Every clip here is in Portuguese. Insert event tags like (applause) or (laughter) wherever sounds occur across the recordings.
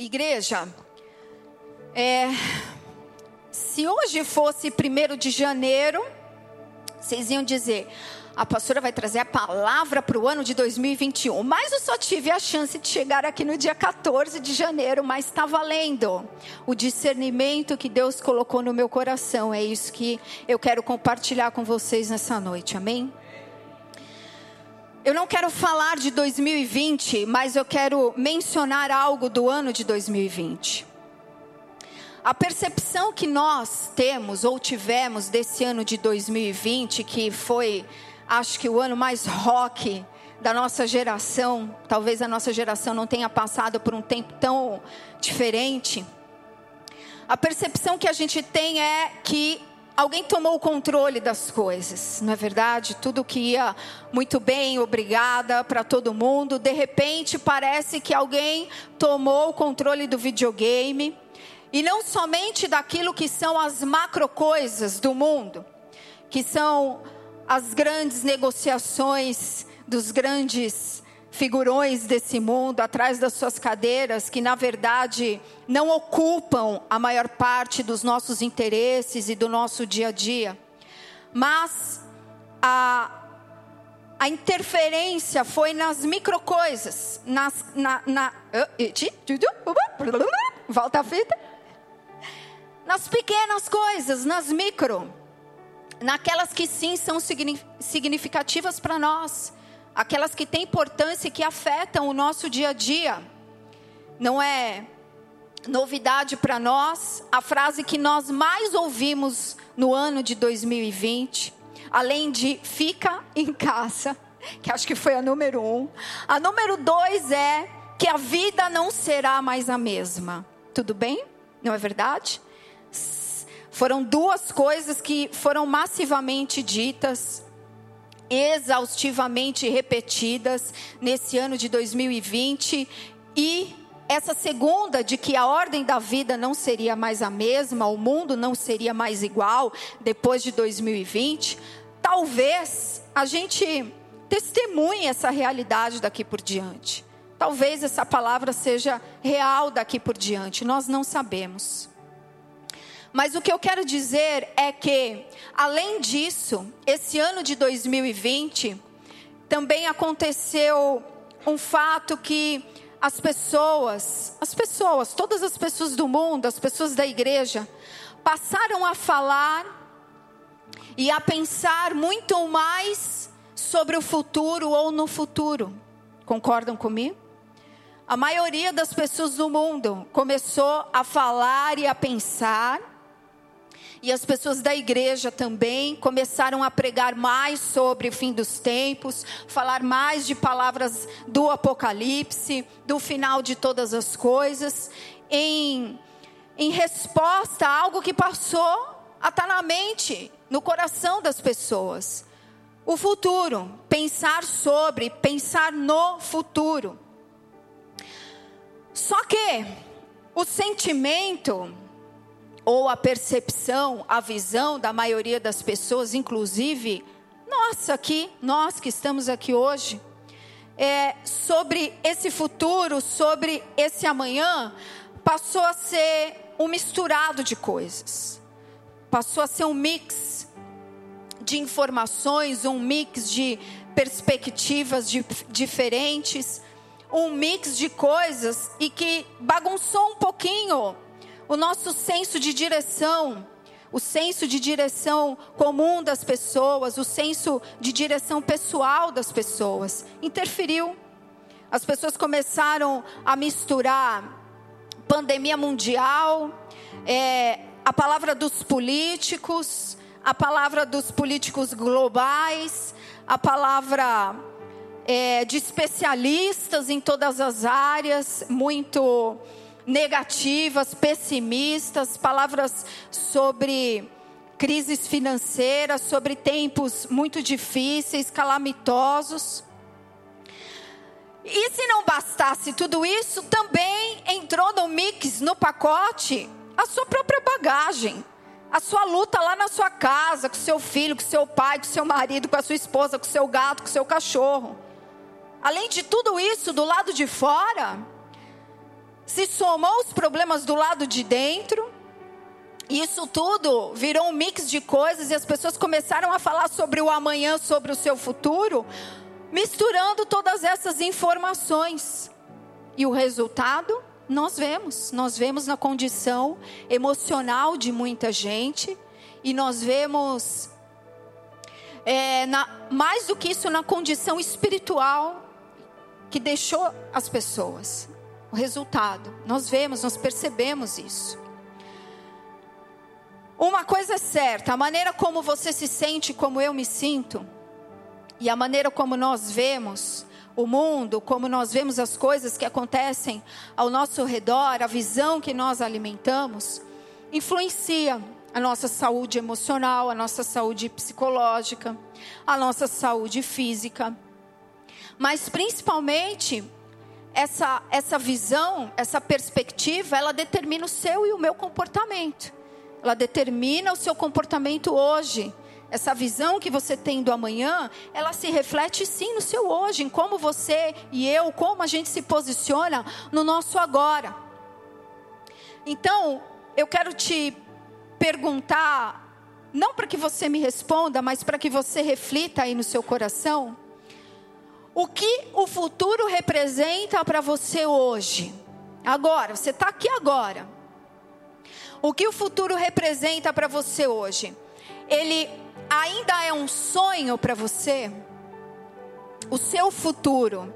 Igreja, é, se hoje fosse primeiro de janeiro, vocês iam dizer, a pastora vai trazer a palavra para o ano de 2021. Mas eu só tive a chance de chegar aqui no dia 14 de janeiro, mas está valendo. O discernimento que Deus colocou no meu coração. É isso que eu quero compartilhar com vocês nessa noite. Amém? Eu não quero falar de 2020, mas eu quero mencionar algo do ano de 2020. A percepção que nós temos ou tivemos desse ano de 2020, que foi, acho que o ano mais rock da nossa geração, talvez a nossa geração não tenha passado por um tempo tão diferente. A percepção que a gente tem é que alguém tomou o controle das coisas, não é verdade? Tudo que ia muito bem, obrigada para todo mundo, de repente parece que alguém tomou o controle do videogame, e não somente daquilo que são as macro coisas do mundo, que são as grandes negociações dos grandes figurões desse mundo atrás das suas cadeiras que na verdade não ocupam a maior parte dos nossos interesses e do nosso dia a dia. Mas a a interferência foi nas micro coisas, nas na, na volta a fita. Nas pequenas coisas, nas micro, naquelas que sim são significativas para nós aquelas que têm importância e que afetam o nosso dia a dia. Não é novidade para nós a frase que nós mais ouvimos no ano de 2020, além de fica em casa, (laughs) que acho que foi a número um. A número dois é que a vida não será mais a mesma. Tudo bem? Não é verdade? Foram duas coisas que foram massivamente ditas exaustivamente repetidas nesse ano de 2020 e essa segunda de que a ordem da vida não seria mais a mesma, o mundo não seria mais igual depois de 2020, talvez a gente testemunhe essa realidade daqui por diante. Talvez essa palavra seja real daqui por diante, nós não sabemos. Mas o que eu quero dizer é que, além disso, esse ano de 2020 também aconteceu um fato que as pessoas, as pessoas, todas as pessoas do mundo, as pessoas da igreja, passaram a falar e a pensar muito mais sobre o futuro ou no futuro. Concordam comigo? A maioria das pessoas do mundo começou a falar e a pensar e as pessoas da igreja também começaram a pregar mais sobre o fim dos tempos, falar mais de palavras do Apocalipse, do final de todas as coisas, em, em resposta a algo que passou a estar na mente, no coração das pessoas. O futuro, pensar sobre, pensar no futuro. Só que o sentimento ou a percepção, a visão da maioria das pessoas, inclusive nós aqui, nós que estamos aqui hoje, é, sobre esse futuro, sobre esse amanhã, passou a ser um misturado de coisas, passou a ser um mix de informações, um mix de perspectivas de, diferentes, um mix de coisas e que bagunçou um pouquinho o nosso senso de direção, o senso de direção comum das pessoas, o senso de direção pessoal das pessoas, interferiu. As pessoas começaram a misturar pandemia mundial, é, a palavra dos políticos, a palavra dos políticos globais, a palavra é, de especialistas em todas as áreas, muito negativas, pessimistas, palavras sobre crises financeiras, sobre tempos muito difíceis, calamitosos. E se não bastasse tudo isso, também entrou no mix, no pacote, a sua própria bagagem. A sua luta lá na sua casa, com seu filho, com seu pai, com seu marido, com a sua esposa, com seu gato, com seu cachorro. Além de tudo isso, do lado de fora, se somou os problemas do lado de dentro. Isso tudo virou um mix de coisas e as pessoas começaram a falar sobre o amanhã, sobre o seu futuro, misturando todas essas informações. E o resultado nós vemos, nós vemos na condição emocional de muita gente e nós vemos é, na, mais do que isso na condição espiritual que deixou as pessoas. O resultado, nós vemos, nós percebemos isso. Uma coisa é certa, a maneira como você se sente, como eu me sinto, e a maneira como nós vemos o mundo, como nós vemos as coisas que acontecem ao nosso redor, a visão que nós alimentamos, influencia a nossa saúde emocional, a nossa saúde psicológica, a nossa saúde física. Mas principalmente essa essa visão, essa perspectiva, ela determina o seu e o meu comportamento. Ela determina o seu comportamento hoje. Essa visão que você tem do amanhã, ela se reflete sim no seu hoje, em como você e eu, como a gente se posiciona no nosso agora. Então, eu quero te perguntar, não para que você me responda, mas para que você reflita aí no seu coração, o que o futuro representa para você hoje? Agora, você está aqui agora. O que o futuro representa para você hoje? Ele ainda é um sonho para você? O seu futuro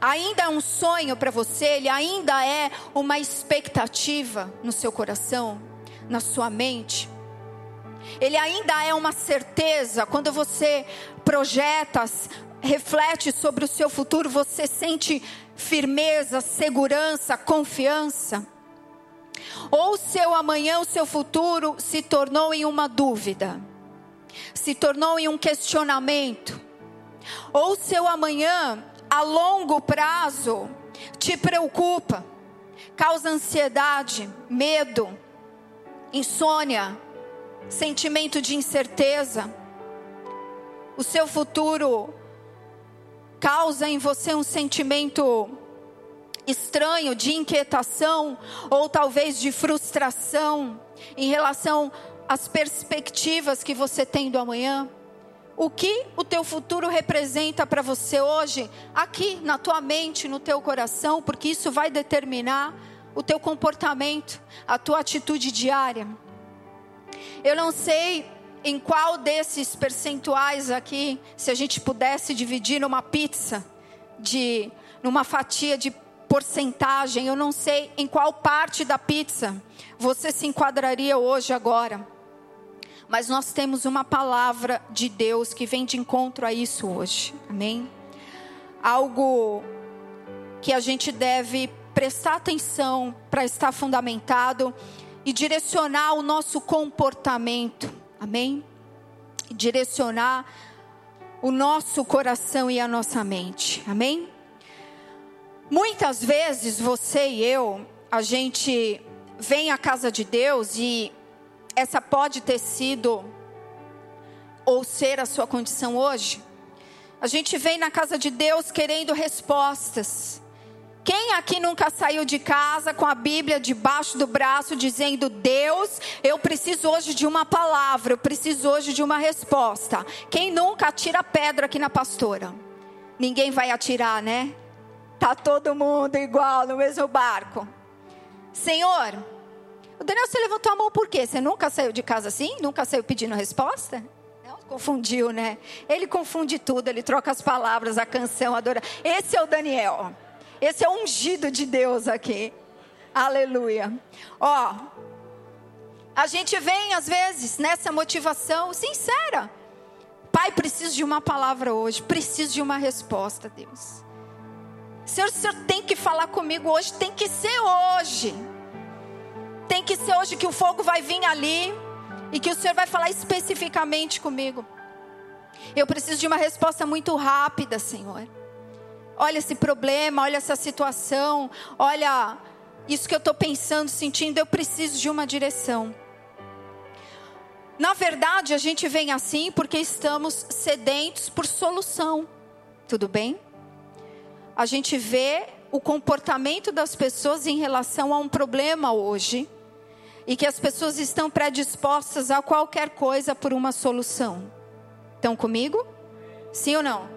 ainda é um sonho para você? Ele ainda é uma expectativa no seu coração? na sua mente. Ele ainda é uma certeza quando você projeta, reflete sobre o seu futuro, você sente firmeza, segurança, confiança. Ou o seu amanhã, o seu futuro se tornou em uma dúvida, se tornou em um questionamento. Ou o seu amanhã, a longo prazo, te preocupa, causa ansiedade, medo, insônia, sentimento de incerteza. O seu futuro causa em você um sentimento estranho de inquietação ou talvez de frustração em relação às perspectivas que você tem do amanhã. O que o teu futuro representa para você hoje, aqui na tua mente, no teu coração, porque isso vai determinar o teu comportamento, a tua atitude diária. Eu não sei em qual desses percentuais aqui, se a gente pudesse dividir numa pizza de numa fatia de porcentagem, eu não sei em qual parte da pizza você se enquadraria hoje agora. Mas nós temos uma palavra de Deus que vem de encontro a isso hoje. Amém? Algo que a gente deve prestar atenção para estar fundamentado e direcionar o nosso comportamento. Amém? Direcionar o nosso coração e a nossa mente. Amém? Muitas vezes você e eu, a gente vem à casa de Deus e essa pode ter sido ou ser a sua condição hoje. A gente vem na casa de Deus querendo respostas. Quem aqui nunca saiu de casa com a Bíblia debaixo do braço dizendo: Deus, eu preciso hoje de uma palavra, eu preciso hoje de uma resposta? Quem nunca atira pedra aqui na pastora? Ninguém vai atirar, né? Tá todo mundo igual no mesmo barco. Senhor, o Daniel, você levantou a mão por quê? Você nunca saiu de casa assim? Nunca saiu pedindo resposta? Confundiu, né? Ele confunde tudo, ele troca as palavras, a canção, a adora. Esse é o Daniel. Esse é o ungido de Deus aqui. Aleluia. Ó, a gente vem às vezes nessa motivação sincera. Pai, preciso de uma palavra hoje, preciso de uma resposta, Deus. Senhor, o Senhor tem que falar comigo hoje, tem que ser hoje. Tem que ser hoje que o fogo vai vir ali e que o Senhor vai falar especificamente comigo. Eu preciso de uma resposta muito rápida, Senhor. Olha esse problema, olha essa situação, olha isso que eu estou pensando, sentindo, eu preciso de uma direção. Na verdade, a gente vem assim porque estamos sedentos por solução. Tudo bem? A gente vê o comportamento das pessoas em relação a um problema hoje e que as pessoas estão predispostas a qualquer coisa por uma solução. Estão comigo? Sim ou não?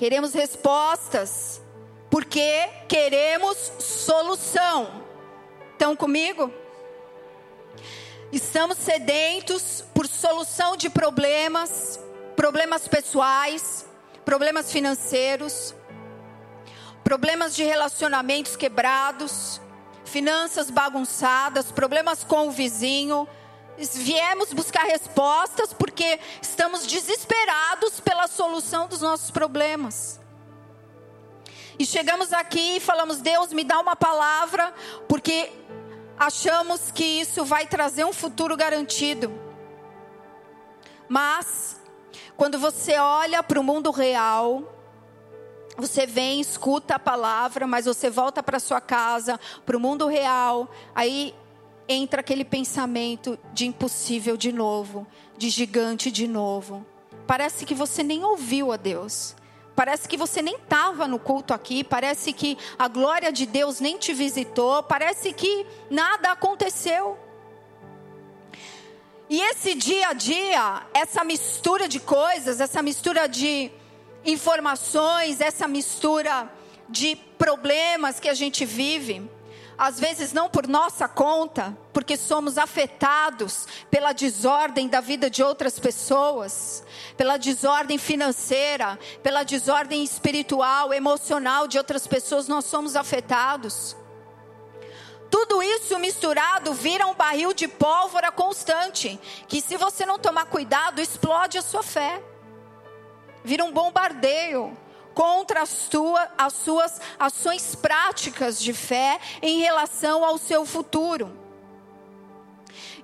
Queremos respostas, porque queremos solução. Estão comigo? Estamos sedentos por solução de problemas, problemas pessoais, problemas financeiros, problemas de relacionamentos quebrados, finanças bagunçadas, problemas com o vizinho. Viemos buscar respostas porque estamos desesperados pela solução dos nossos problemas. E chegamos aqui e falamos: Deus, me dá uma palavra, porque achamos que isso vai trazer um futuro garantido. Mas, quando você olha para o mundo real, você vem, escuta a palavra, mas você volta para sua casa, para o mundo real, aí entra aquele pensamento de impossível de novo, de gigante de novo. Parece que você nem ouviu a Deus. Parece que você nem estava no culto aqui, parece que a glória de Deus nem te visitou, parece que nada aconteceu. E esse dia a dia, essa mistura de coisas, essa mistura de informações, essa mistura de problemas que a gente vive, às vezes não por nossa conta, porque somos afetados pela desordem da vida de outras pessoas, pela desordem financeira, pela desordem espiritual, emocional de outras pessoas, nós somos afetados. Tudo isso misturado vira um barril de pólvora constante, que se você não tomar cuidado, explode a sua fé. Vira um bombardeio contra as, as suas ações práticas de fé em relação ao seu futuro.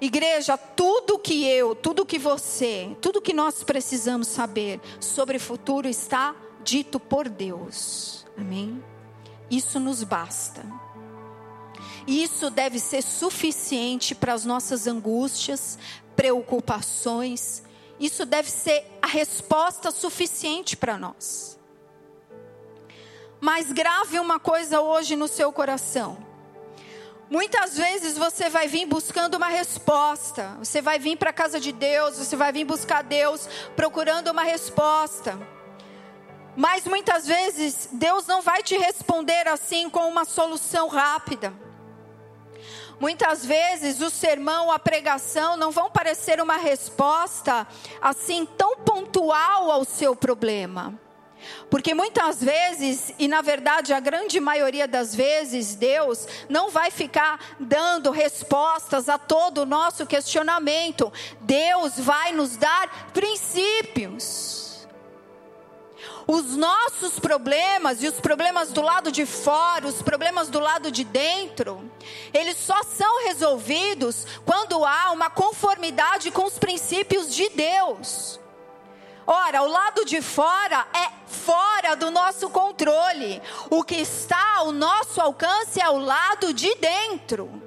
Igreja, tudo que eu, tudo que você, tudo que nós precisamos saber sobre o futuro está dito por Deus. Amém? Isso nos basta. Isso deve ser suficiente para as nossas angústias, preocupações. Isso deve ser a resposta suficiente para nós. Mas grave uma coisa hoje no seu coração. Muitas vezes você vai vir buscando uma resposta. Você vai vir para a casa de Deus, você vai vir buscar Deus procurando uma resposta. Mas muitas vezes Deus não vai te responder assim com uma solução rápida. Muitas vezes o sermão, a pregação não vão parecer uma resposta assim tão pontual ao seu problema. Porque muitas vezes, e na verdade a grande maioria das vezes, Deus não vai ficar dando respostas a todo o nosso questionamento. Deus vai nos dar princípios. Os nossos problemas e os problemas do lado de fora, os problemas do lado de dentro, eles só são resolvidos quando há uma conformidade com os princípios de Deus. Ora, o lado de fora é fora do nosso controle. O que está ao nosso alcance é o lado de dentro.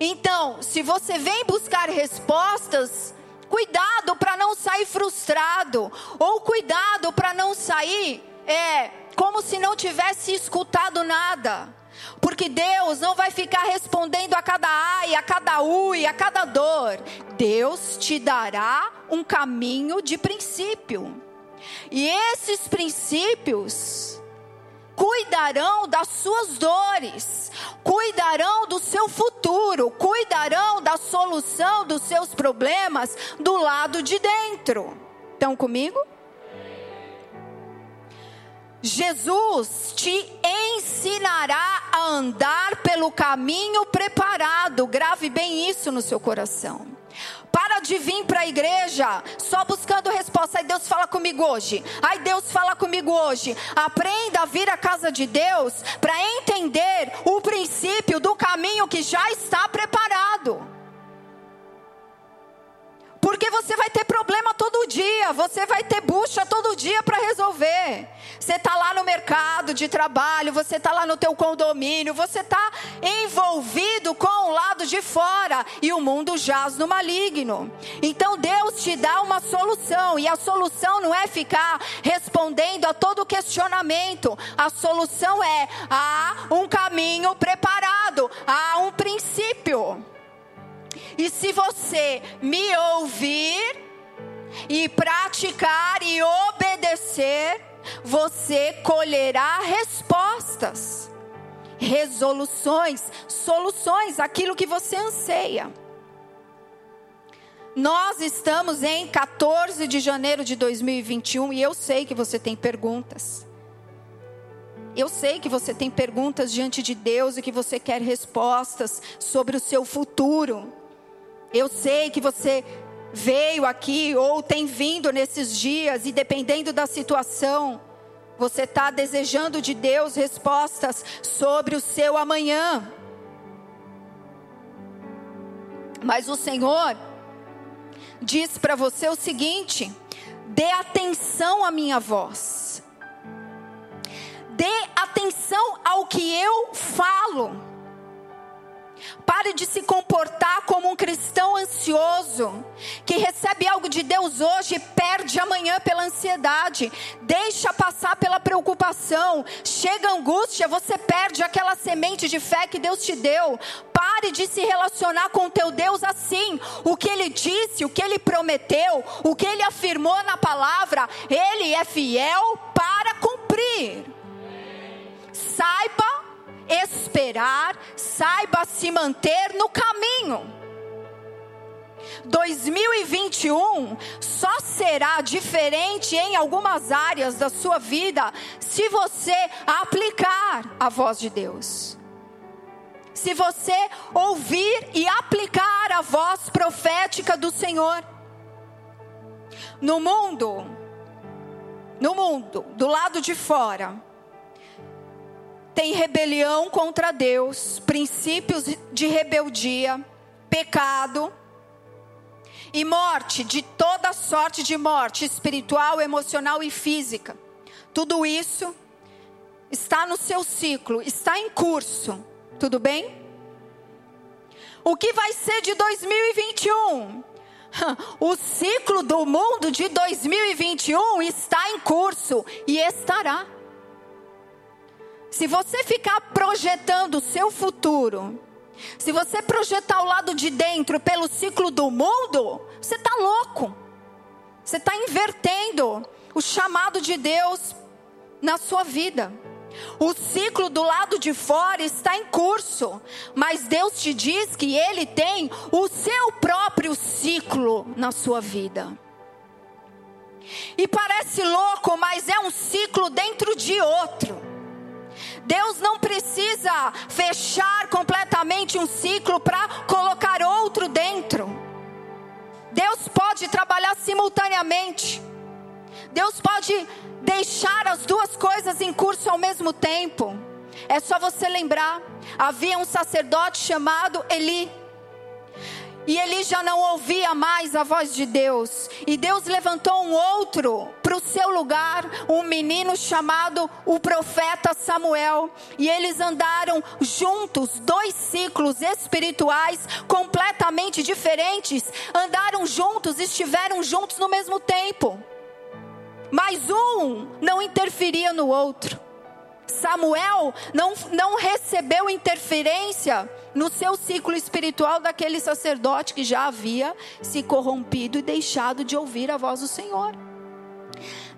Então, se você vem buscar respostas, cuidado para não sair frustrado, ou cuidado para não sair é como se não tivesse escutado nada. Porque Deus não vai ficar respondendo a cada ai, a cada ui, a cada dor. Deus te dará um caminho de princípio. E esses princípios cuidarão das suas dores, cuidarão do seu futuro, cuidarão da solução dos seus problemas do lado de dentro. Estão comigo? Jesus te ensinará a andar pelo caminho preparado. Grave bem isso no seu coração. Para de vir para a igreja só buscando resposta. Ai, Deus fala comigo hoje. Ai, Deus fala comigo hoje. Aprenda a vir à casa de Deus para entender o princípio do caminho que já está preparado. Porque você vai ter problema todo dia, você vai ter bucha todo dia para resolver. Você está lá no mercado de trabalho, você está lá no teu condomínio, você está envolvido com o lado de fora e o mundo jaz no maligno. Então Deus te dá uma solução e a solução não é ficar respondendo a todo questionamento. A solução é há um caminho preparado, há um princípio. E se você me ouvir e praticar e obedecer, você colherá respostas, resoluções, soluções, aquilo que você anseia. Nós estamos em 14 de janeiro de 2021 e eu sei que você tem perguntas. Eu sei que você tem perguntas diante de Deus e que você quer respostas sobre o seu futuro. Eu sei que você veio aqui ou tem vindo nesses dias e dependendo da situação, você está desejando de Deus respostas sobre o seu amanhã. Mas o Senhor diz para você o seguinte: dê atenção à minha voz, dê atenção ao que eu falo. Pare de se comportar como um cristão ansioso, que recebe algo de Deus hoje e perde amanhã pela ansiedade. Deixa passar pela preocupação. Chega angústia, você perde aquela semente de fé que Deus te deu. Pare de se relacionar com o teu Deus assim. O que ele disse, o que ele prometeu, o que ele afirmou na palavra, ele é fiel para cumprir. Saiba esperar, saiba se manter no caminho. 2021 só será diferente em algumas áreas da sua vida se você aplicar a voz de Deus. Se você ouvir e aplicar a voz profética do Senhor. No mundo, no mundo, do lado de fora, tem rebelião contra Deus, princípios de rebeldia, pecado e morte, de toda sorte de morte espiritual, emocional e física. Tudo isso está no seu ciclo, está em curso. Tudo bem? O que vai ser de 2021? (laughs) O ciclo do mundo de 2021 está em curso e estará. Se você ficar projetando o seu futuro, se você projetar o lado de dentro pelo ciclo do mundo, você está louco. Você está invertendo o chamado de Deus na sua vida. O ciclo do lado de fora está em curso, mas Deus te diz que Ele tem o seu próprio ciclo na sua vida. E parece louco, mas é um ciclo dentro de outro. Deus não precisa fechar completamente um ciclo para colocar outro dentro. Deus pode trabalhar simultaneamente. Deus pode deixar as duas coisas em curso ao mesmo tempo. É só você lembrar: havia um sacerdote chamado Eli. E ele já não ouvia mais a voz de Deus. E Deus levantou um outro para o seu lugar, um menino chamado o profeta Samuel. E eles andaram juntos, dois ciclos espirituais completamente diferentes. Andaram juntos, estiveram juntos no mesmo tempo. Mas um não interferia no outro. Samuel não, não recebeu interferência no seu ciclo espiritual daquele sacerdote que já havia se corrompido e deixado de ouvir a voz do Senhor.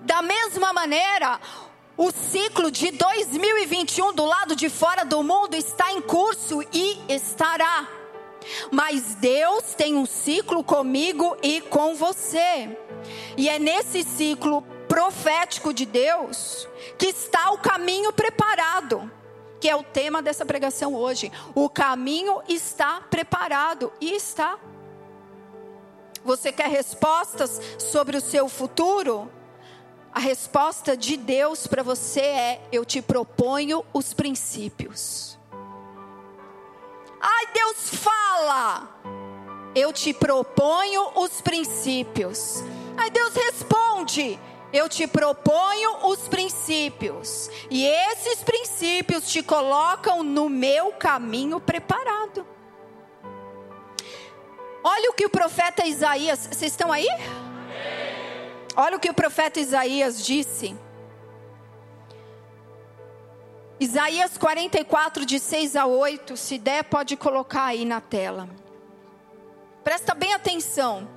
Da mesma maneira, o ciclo de 2021 do lado de fora do mundo está em curso e estará. Mas Deus tem um ciclo comigo e com você. E é nesse ciclo profético de Deus que está o caminho preparado, que é o tema dessa pregação hoje. O caminho está preparado e está. Você quer respostas sobre o seu futuro? A resposta de Deus para você é: eu te proponho os princípios. Ai, Deus fala. eu te proponho os princípios. Aí Deus responde: eu te proponho os princípios, e esses princípios te colocam no meu caminho preparado. Olha o que o profeta Isaías, vocês estão aí? Olha o que o profeta Isaías disse. Isaías 44, de 6 a 8, se der, pode colocar aí na tela. Presta bem atenção.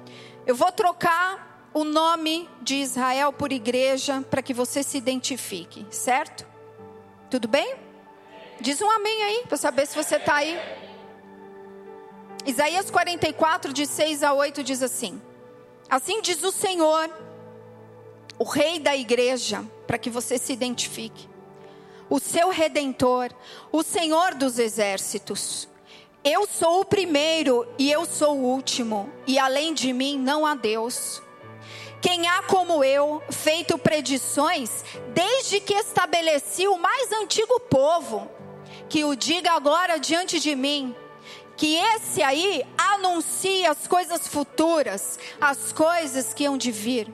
Eu vou trocar o nome de Israel por igreja para que você se identifique, certo? Tudo bem? Diz um amém aí, para saber se você está aí. Isaías 44, de 6 a 8, diz assim: Assim diz o Senhor, o Rei da igreja, para que você se identifique o seu redentor, o Senhor dos exércitos. Eu sou o primeiro e eu sou o último, e além de mim não há Deus. Quem há como eu, feito predições, desde que estabeleci o mais antigo povo, que o diga agora diante de mim, que esse aí anuncie as coisas futuras, as coisas que hão de vir.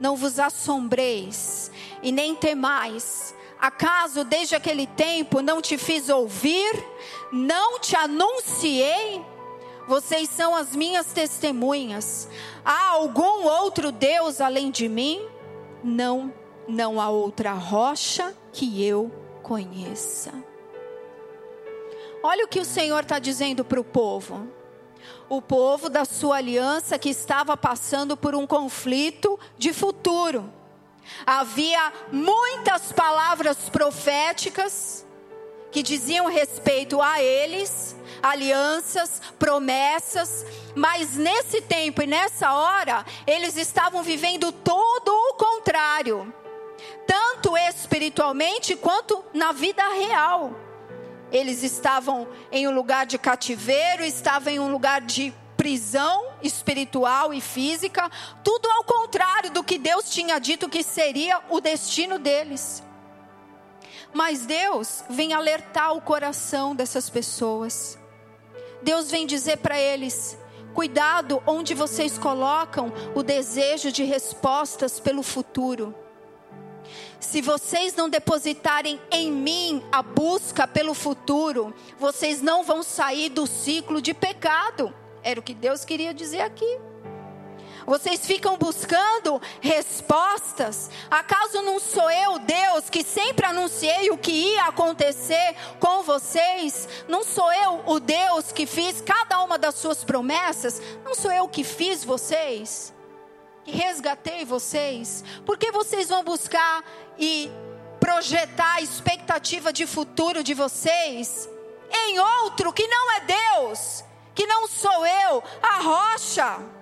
Não vos assombreis e nem temais, Acaso desde aquele tempo não te fiz ouvir? Não te anunciei? Vocês são as minhas testemunhas. Há algum outro Deus além de mim? Não, não há outra rocha que eu conheça. Olha o que o Senhor está dizendo para o povo. O povo da sua aliança que estava passando por um conflito de futuro Havia muitas palavras proféticas que diziam respeito a eles, alianças, promessas, mas nesse tempo e nessa hora, eles estavam vivendo todo o contrário, tanto espiritualmente quanto na vida real. Eles estavam em um lugar de cativeiro, estavam em um lugar de prisão espiritual e física, tudo ao contrário do que Deus tinha dito que seria o destino deles. Mas Deus vem alertar o coração dessas pessoas. Deus vem dizer para eles: cuidado onde vocês colocam o desejo de respostas pelo futuro. Se vocês não depositarem em mim a busca pelo futuro, vocês não vão sair do ciclo de pecado. Era o que Deus queria dizer aqui. Vocês ficam buscando respostas. Acaso não sou eu, Deus, que sempre anunciei o que ia acontecer com vocês? Não sou eu o Deus que fiz cada uma das suas promessas? Não sou eu que fiz vocês? Que resgatei vocês? Por que vocês vão buscar e projetar a expectativa de futuro de vocês em outro que não é Deus? que não sou eu, a rocha.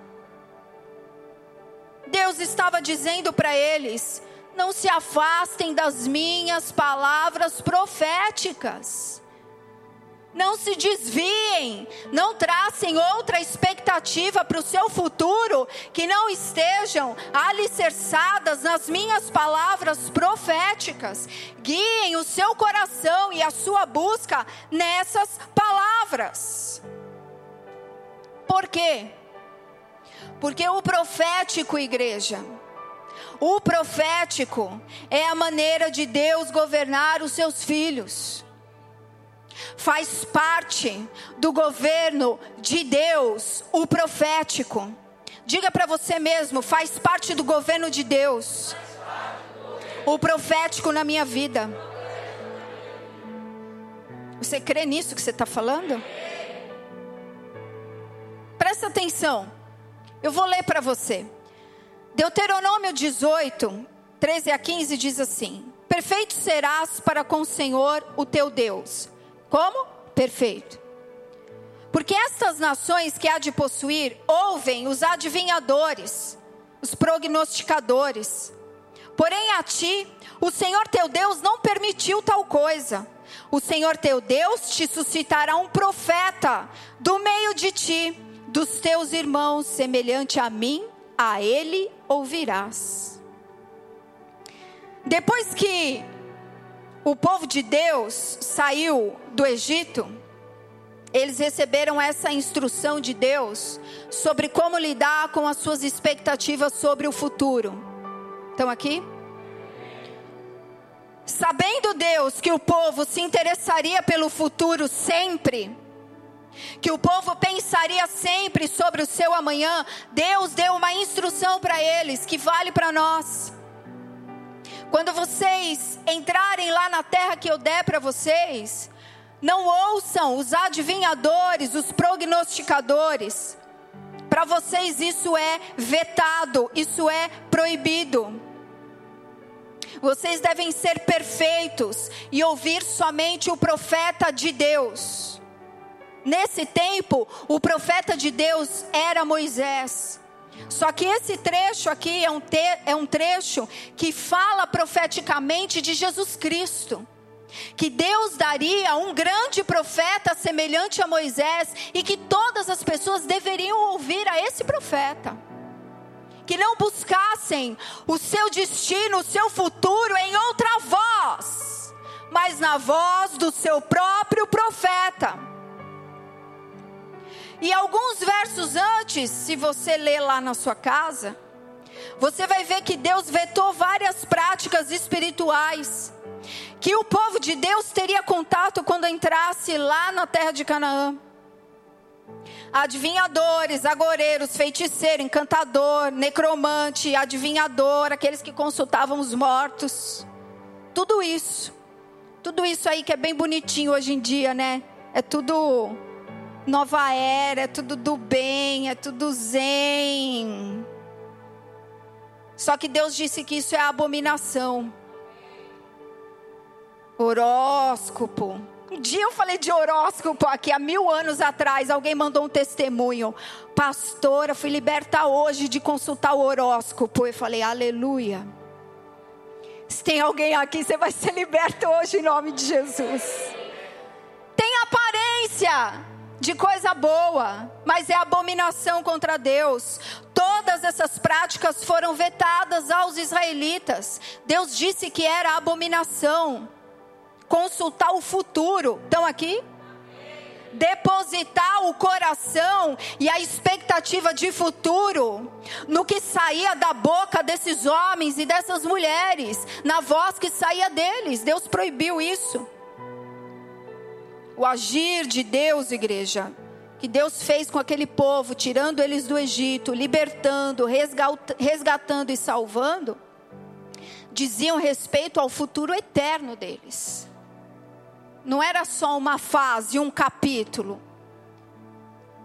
Deus estava dizendo para eles: não se afastem das minhas palavras proféticas. Não se desviem, não tracem outra expectativa para o seu futuro que não estejam alicerçadas nas minhas palavras proféticas. Guiem o seu coração e a sua busca nessas palavras. Por quê? Porque o profético, igreja, o profético é a maneira de Deus governar os seus filhos. Faz parte do governo de Deus, o profético. Diga para você mesmo, faz parte do governo de Deus. O profético na minha vida. Você crê nisso que você está falando? Presta atenção. Eu vou ler para você. Deuteronômio 18, 13 a 15 diz assim: Perfeito serás para com o Senhor, o teu Deus. Como? Perfeito. Porque estas nações que há de possuir ouvem os adivinhadores, os prognosticadores. Porém a ti, o Senhor teu Deus não permitiu tal coisa. O Senhor teu Deus te suscitará um profeta do meio de ti dos teus irmãos, semelhante a mim, a ele ouvirás. Depois que o povo de Deus saiu do Egito, eles receberam essa instrução de Deus sobre como lidar com as suas expectativas sobre o futuro. Estão aqui? Sabendo Deus que o povo se interessaria pelo futuro sempre, que o povo pensaria sempre sobre o seu amanhã, Deus deu uma instrução para eles que vale para nós. Quando vocês entrarem lá na terra que eu der para vocês, não ouçam os adivinhadores, os prognosticadores. Para vocês isso é vetado, isso é proibido. Vocês devem ser perfeitos e ouvir somente o profeta de Deus. Nesse tempo, o profeta de Deus era Moisés. Só que esse trecho aqui é um, te, é um trecho que fala profeticamente de Jesus Cristo. Que Deus daria um grande profeta semelhante a Moisés e que todas as pessoas deveriam ouvir a esse profeta que não buscassem o seu destino, o seu futuro em outra voz, mas na voz do seu próprio profeta. E alguns versos antes, se você ler lá na sua casa, você vai ver que Deus vetou várias práticas espirituais que o povo de Deus teria contato quando entrasse lá na terra de Canaã adivinhadores, agoreiros, feiticeiro, encantador, necromante, adivinhador, aqueles que consultavam os mortos. Tudo isso. Tudo isso aí que é bem bonitinho hoje em dia, né? É tudo nova era, é tudo do bem, é tudo zen. Só que Deus disse que isso é abominação. Horóscopo um dia eu falei de horóscopo aqui, há mil anos atrás, alguém mandou um testemunho. Pastora, fui liberta hoje de consultar o horóscopo. Eu falei, aleluia. Se tem alguém aqui, você vai ser liberto hoje em nome de Jesus. Tem aparência de coisa boa, mas é abominação contra Deus. Todas essas práticas foram vetadas aos israelitas. Deus disse que era abominação consultar o futuro. Estão aqui? Depositar o coração e a expectativa de futuro no que saía da boca desses homens e dessas mulheres, na voz que saía deles. Deus proibiu isso. O agir de Deus, igreja, que Deus fez com aquele povo, tirando eles do Egito, libertando, resgatando e salvando, diziam respeito ao futuro eterno deles não era só uma fase, um capítulo.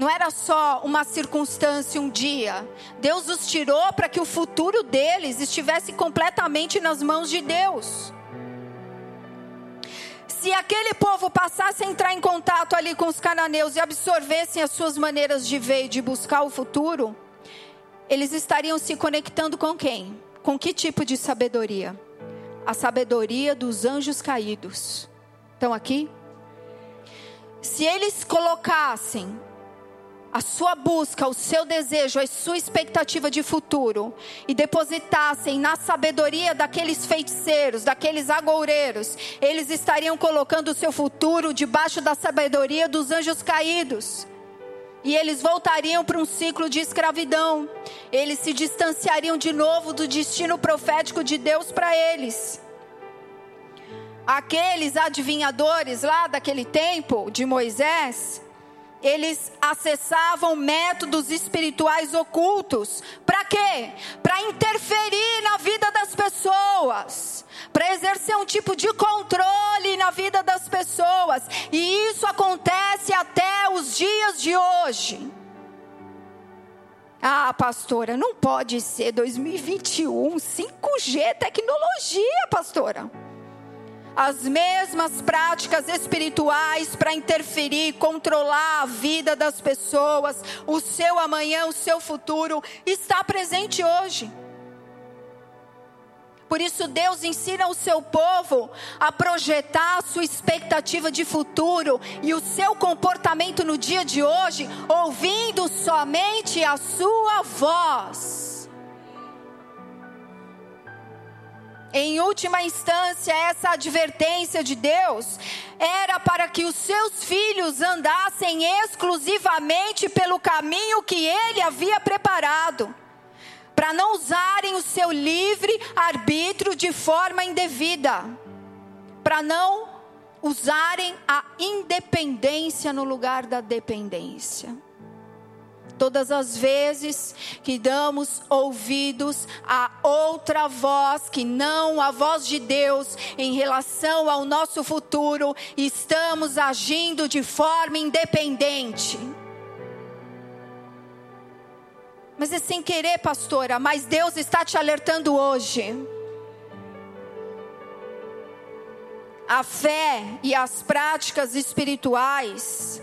Não era só uma circunstância, um dia. Deus os tirou para que o futuro deles estivesse completamente nas mãos de Deus. Se aquele povo passasse a entrar em contato ali com os cananeus e absorvessem as suas maneiras de ver e de buscar o futuro, eles estariam se conectando com quem? Com que tipo de sabedoria? A sabedoria dos anjos caídos. Estão aqui? Se eles colocassem a sua busca, o seu desejo, a sua expectativa de futuro e depositassem na sabedoria daqueles feiticeiros, daqueles agoureiros, eles estariam colocando o seu futuro debaixo da sabedoria dos anjos caídos. E eles voltariam para um ciclo de escravidão. Eles se distanciariam de novo do destino profético de Deus para eles aqueles adivinhadores lá daquele tempo de Moisés, eles acessavam métodos espirituais ocultos. Para quê? Para interferir na vida das pessoas, para exercer um tipo de controle na vida das pessoas. E isso acontece até os dias de hoje. Ah, pastora, não pode ser 2021, 5G, tecnologia, pastora as mesmas práticas espirituais para interferir, controlar a vida das pessoas, o seu amanhã, o seu futuro, está presente hoje. Por isso, Deus ensina o seu povo a projetar a sua expectativa de futuro e o seu comportamento no dia de hoje, ouvindo somente a sua voz. Em última instância, essa advertência de Deus era para que os seus filhos andassem exclusivamente pelo caminho que ele havia preparado, para não usarem o seu livre arbítrio de forma indevida, para não usarem a independência no lugar da dependência. Todas as vezes que damos ouvidos a outra voz que não a voz de Deus em relação ao nosso futuro, estamos agindo de forma independente. Mas é sem querer, pastora, mas Deus está te alertando hoje. A fé e as práticas espirituais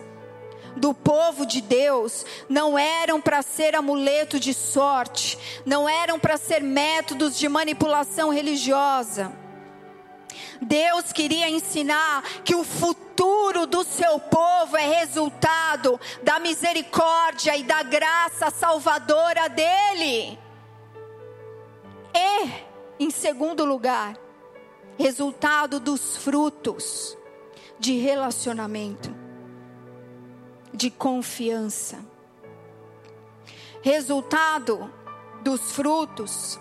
do povo de Deus não eram para ser amuleto de sorte, não eram para ser métodos de manipulação religiosa. Deus queria ensinar que o futuro do seu povo é resultado da misericórdia e da graça salvadora dele. E, em segundo lugar, resultado dos frutos de relacionamento de confiança. Resultado dos frutos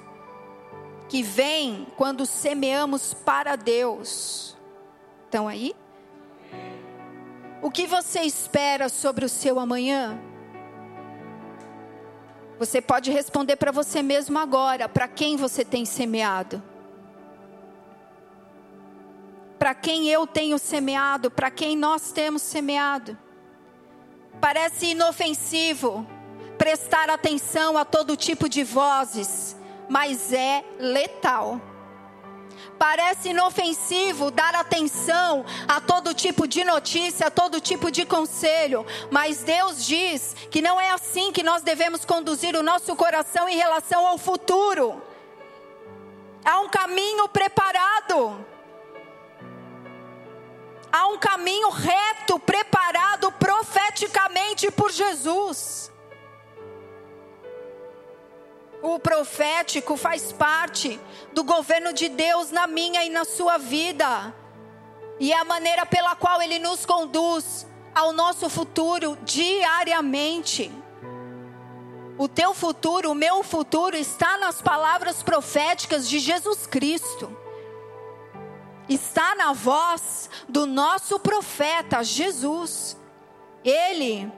que vem quando semeamos para Deus. Estão aí? O que você espera sobre o seu amanhã? Você pode responder para você mesmo agora, para quem você tem semeado? Para quem eu tenho semeado, para quem nós temos semeado? Parece inofensivo prestar atenção a todo tipo de vozes, mas é letal. Parece inofensivo dar atenção a todo tipo de notícia, a todo tipo de conselho, mas Deus diz que não é assim que nós devemos conduzir o nosso coração em relação ao futuro. Há um caminho preparado. Há um caminho reto preparado profeticamente por Jesus. O profético faz parte do governo de Deus na minha e na sua vida. E é a maneira pela qual ele nos conduz ao nosso futuro diariamente. O teu futuro, o meu futuro está nas palavras proféticas de Jesus Cristo está na voz do nosso profeta Jesus. Ele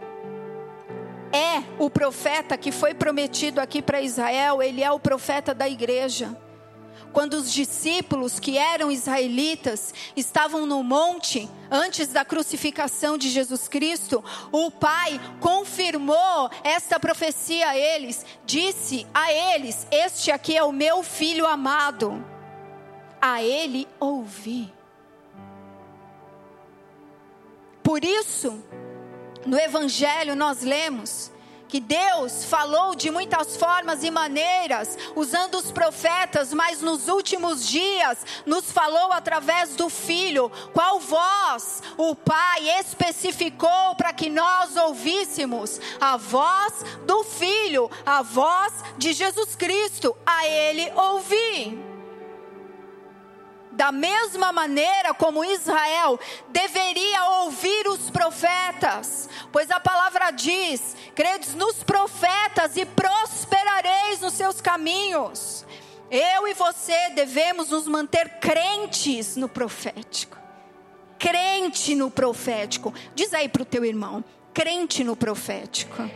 é o profeta que foi prometido aqui para Israel, ele é o profeta da igreja. Quando os discípulos que eram israelitas estavam no monte antes da crucificação de Jesus Cristo, o Pai confirmou esta profecia a eles, disse a eles: Este aqui é o meu filho amado a Ele ouvir. Por isso, no Evangelho nós lemos que Deus falou de muitas formas e maneiras, usando os profetas, mas nos últimos dias nos falou através do Filho. Qual voz o Pai especificou para que nós ouvíssemos? A voz do Filho, a voz de Jesus Cristo, a Ele ouvir da mesma maneira como Israel deveria ouvir os profetas, pois a palavra diz: credes nos profetas e prosperareis nos seus caminhos. Eu e você devemos nos manter crentes no profético. Crente no profético. Diz aí para o teu irmão: crente no profético.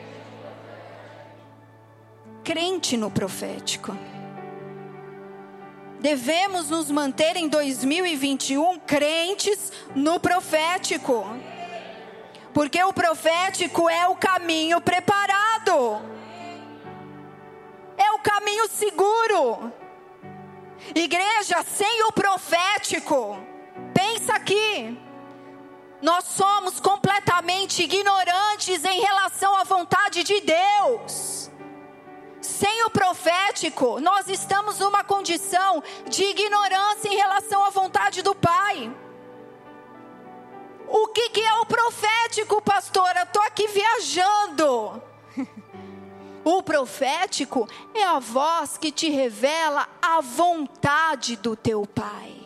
Crente no profético devemos nos manter em 2021 crentes no profético. Porque o profético é o caminho preparado. É o caminho seguro. Igreja sem o profético, pensa aqui. Nós somos completamente ignorantes em relação à vontade de Deus. Sem o profético, nós estamos numa condição de ignorância em relação à vontade do Pai. O que, que é o profético, pastora? Estou aqui viajando. (laughs) O profético é a voz que te revela a vontade do teu pai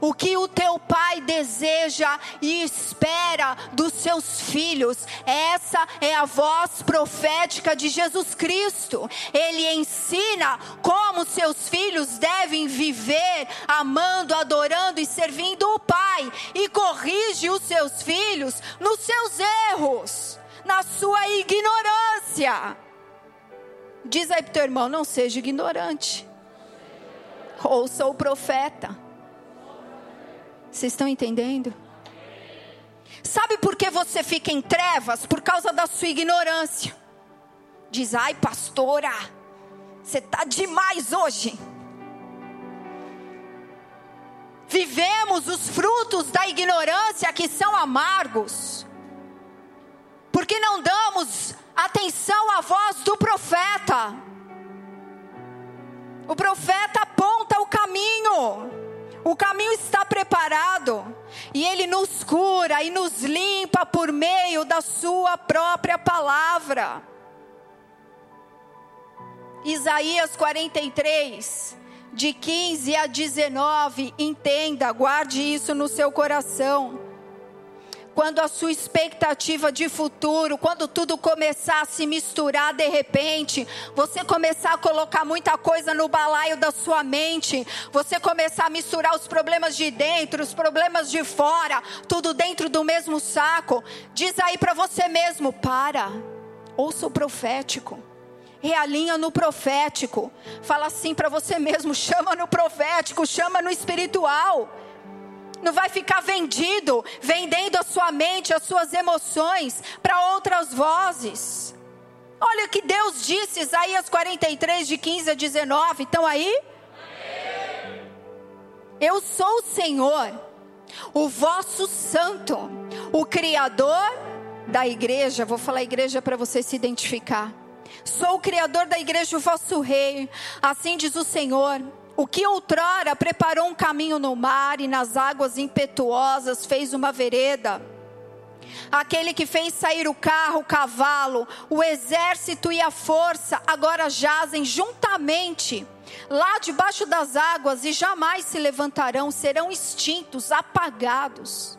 o que o teu pai deseja e espera dos seus filhos. Essa é a voz profética de Jesus Cristo. Ele ensina como seus filhos devem viver, amando, adorando e servindo o pai, e corrige os seus filhos nos seus erros, na sua ignorância. Diz aí para teu irmão: não seja ignorante. Ouça o profeta. Vocês estão entendendo? Sabe por que você fica em trevas? Por causa da sua ignorância. Diz, ai, pastora, você está demais hoje. Vivemos os frutos da ignorância que são amargos. Porque não damos atenção à voz do profeta. O profeta aponta o caminho. O caminho está preparado e ele nos cura e nos limpa por meio da sua própria palavra. Isaías 43, de 15 a 19, entenda, guarde isso no seu coração quando a sua expectativa de futuro, quando tudo começar a se misturar de repente, você começar a colocar muita coisa no balaio da sua mente, você começar a misturar os problemas de dentro, os problemas de fora, tudo dentro do mesmo saco, diz aí para você mesmo: para, ouça o profético realinha no profético. Fala assim para você mesmo: (laughs) chama no profético, chama no espiritual não vai ficar vendido, vendendo a sua mente, as suas emoções para outras vozes. Olha o que Deus disse, Isaías 43, de 15 a 19. Estão aí? Eu sou o Senhor, o vosso santo, o Criador da igreja. Vou falar igreja para você se identificar. Sou o Criador da igreja, o vosso rei. Assim diz o Senhor o que outrora preparou um caminho no mar e nas águas impetuosas fez uma vereda. Aquele que fez sair o carro, o cavalo, o exército e a força, agora jazem juntamente lá debaixo das águas e jamais se levantarão, serão extintos, apagados.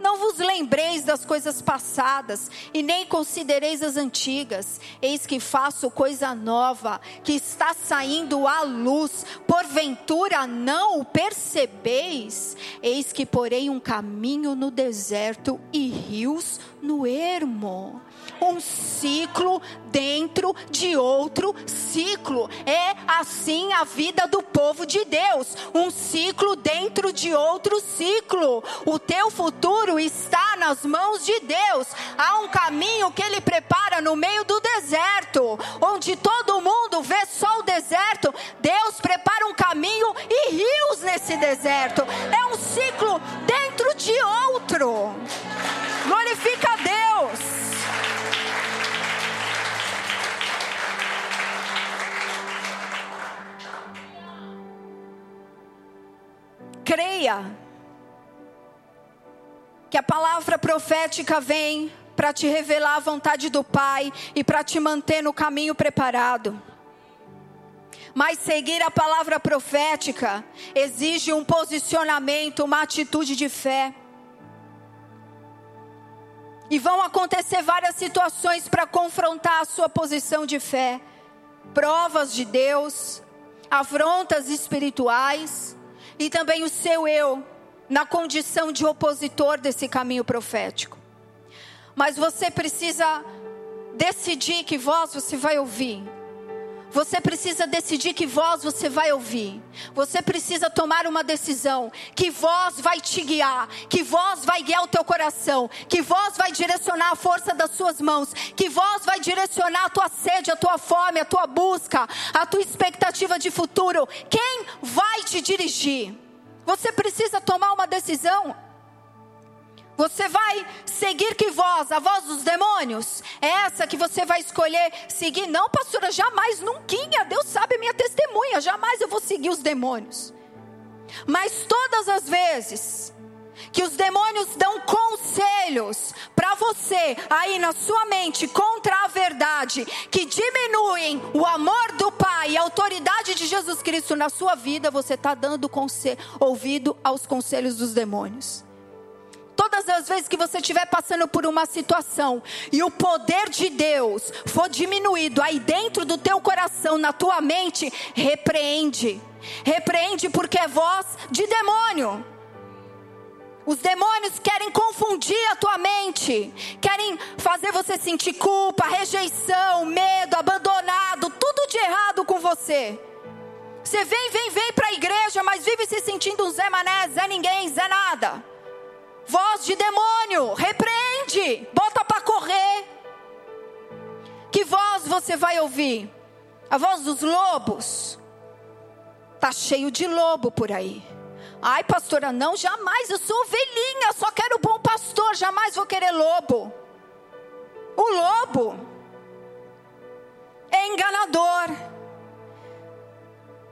Não vos lembreis das coisas passadas, e nem considereis as antigas. Eis que faço coisa nova, que está saindo à luz. Porventura não o percebeis? Eis que porei um caminho no deserto e rios no ermo um ciclo dentro de outro ciclo. É assim a vida do povo de Deus, um ciclo dentro de outro ciclo. O teu futuro está nas mãos de Deus. Há um caminho que ele prepara no meio do deserto, onde todo mundo vê só o deserto. Deus prepara um caminho e rios nesse deserto. É um ciclo dentro de outro. Glorifica a Deus. Creia que a palavra profética vem para te revelar a vontade do Pai e para te manter no caminho preparado. Mas seguir a palavra profética exige um posicionamento, uma atitude de fé. E vão acontecer várias situações para confrontar a sua posição de fé. Provas de Deus, afrontas espirituais, e também o seu eu na condição de opositor desse caminho profético. Mas você precisa decidir que voz você vai ouvir. Você precisa decidir que voz você vai ouvir. Você precisa tomar uma decisão. Que voz vai te guiar? Que voz vai guiar o teu coração? Que voz vai direcionar a força das suas mãos? Que voz vai direcionar a tua sede, a tua fome, a tua busca, a tua expectativa de futuro? Quem vai te dirigir? Você precisa tomar uma decisão. Você vai seguir que voz? A voz dos demônios? É essa que você vai escolher seguir? Não, pastora, jamais, nunca. Deus sabe minha testemunha. Jamais eu vou seguir os demônios. Mas todas as vezes que os demônios dão conselhos para você aí na sua mente contra a verdade, que diminuem o amor do Pai e a autoridade de Jesus Cristo na sua vida, você está dando ouvido aos conselhos dos demônios. Todas as vezes que você estiver passando por uma situação e o poder de Deus for diminuído aí dentro do teu coração, na tua mente, repreende. Repreende porque é voz de demônio. Os demônios querem confundir a tua mente, querem fazer você sentir culpa, rejeição, medo, abandonado, tudo de errado com você. Você vem, vem, vem para a igreja, mas vive se sentindo um Zé Mané, Zé Ninguém, Zé Nada. Voz de demônio, repreende, bota para correr. Que voz você vai ouvir? A voz dos lobos. Tá cheio de lobo por aí. Ai, pastora, não, jamais. Eu sou ovelhinha, só quero bom pastor, jamais vou querer lobo. O lobo é enganador.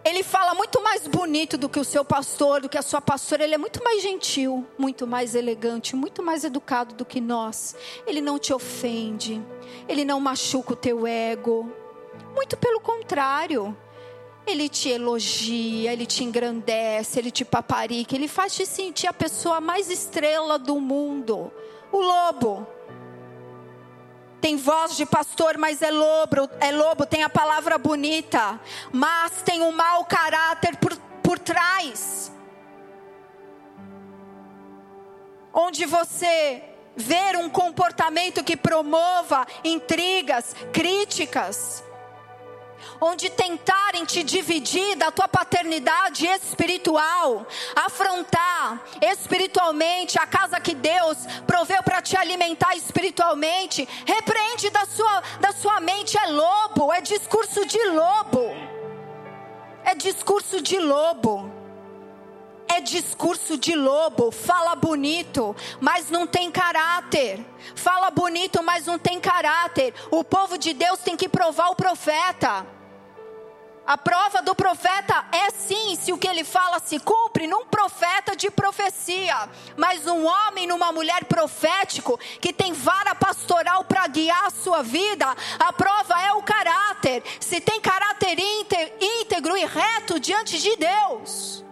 Ele fala muito mais bonito do que o seu pastor, do que a sua pastora. Ele é muito mais gentil, muito mais elegante, muito mais educado do que nós. Ele não te ofende, ele não machuca o teu ego. Muito pelo contrário. Ele te elogia, ele te engrandece, ele te paparica, ele faz te sentir a pessoa mais estrela do mundo. O lobo. Tem voz de pastor, mas é lobo, é lobo, tem a palavra bonita, mas tem um mau caráter por, por trás. Onde você ver um comportamento que promova intrigas, críticas, onde tentarem te dividir da tua paternidade espiritual, afrontar espiritualmente a casa que Deus proveu para te alimentar espiritualmente, repreende da sua, da sua mente, é lobo, é discurso de lobo. É discurso de lobo. É discurso de lobo, fala bonito, mas não tem caráter. Fala bonito, mas não tem caráter. O povo de Deus tem que provar o profeta. A prova do profeta é sim, se o que ele fala se cumpre, num profeta de profecia, mas um homem, numa mulher profético, que tem vara pastoral para guiar a sua vida, a prova é o caráter. Se tem caráter íntegro e reto diante de Deus,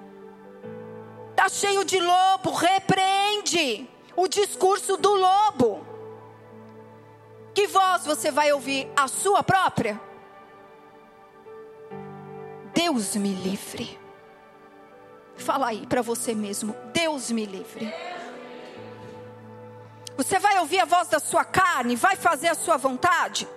está cheio de lobo, repreende o discurso do lobo. Que voz você vai ouvir? A sua própria? Deus me livre. Fala aí para você mesmo: Deus me livre. Você vai ouvir a voz da sua carne, vai fazer a sua vontade?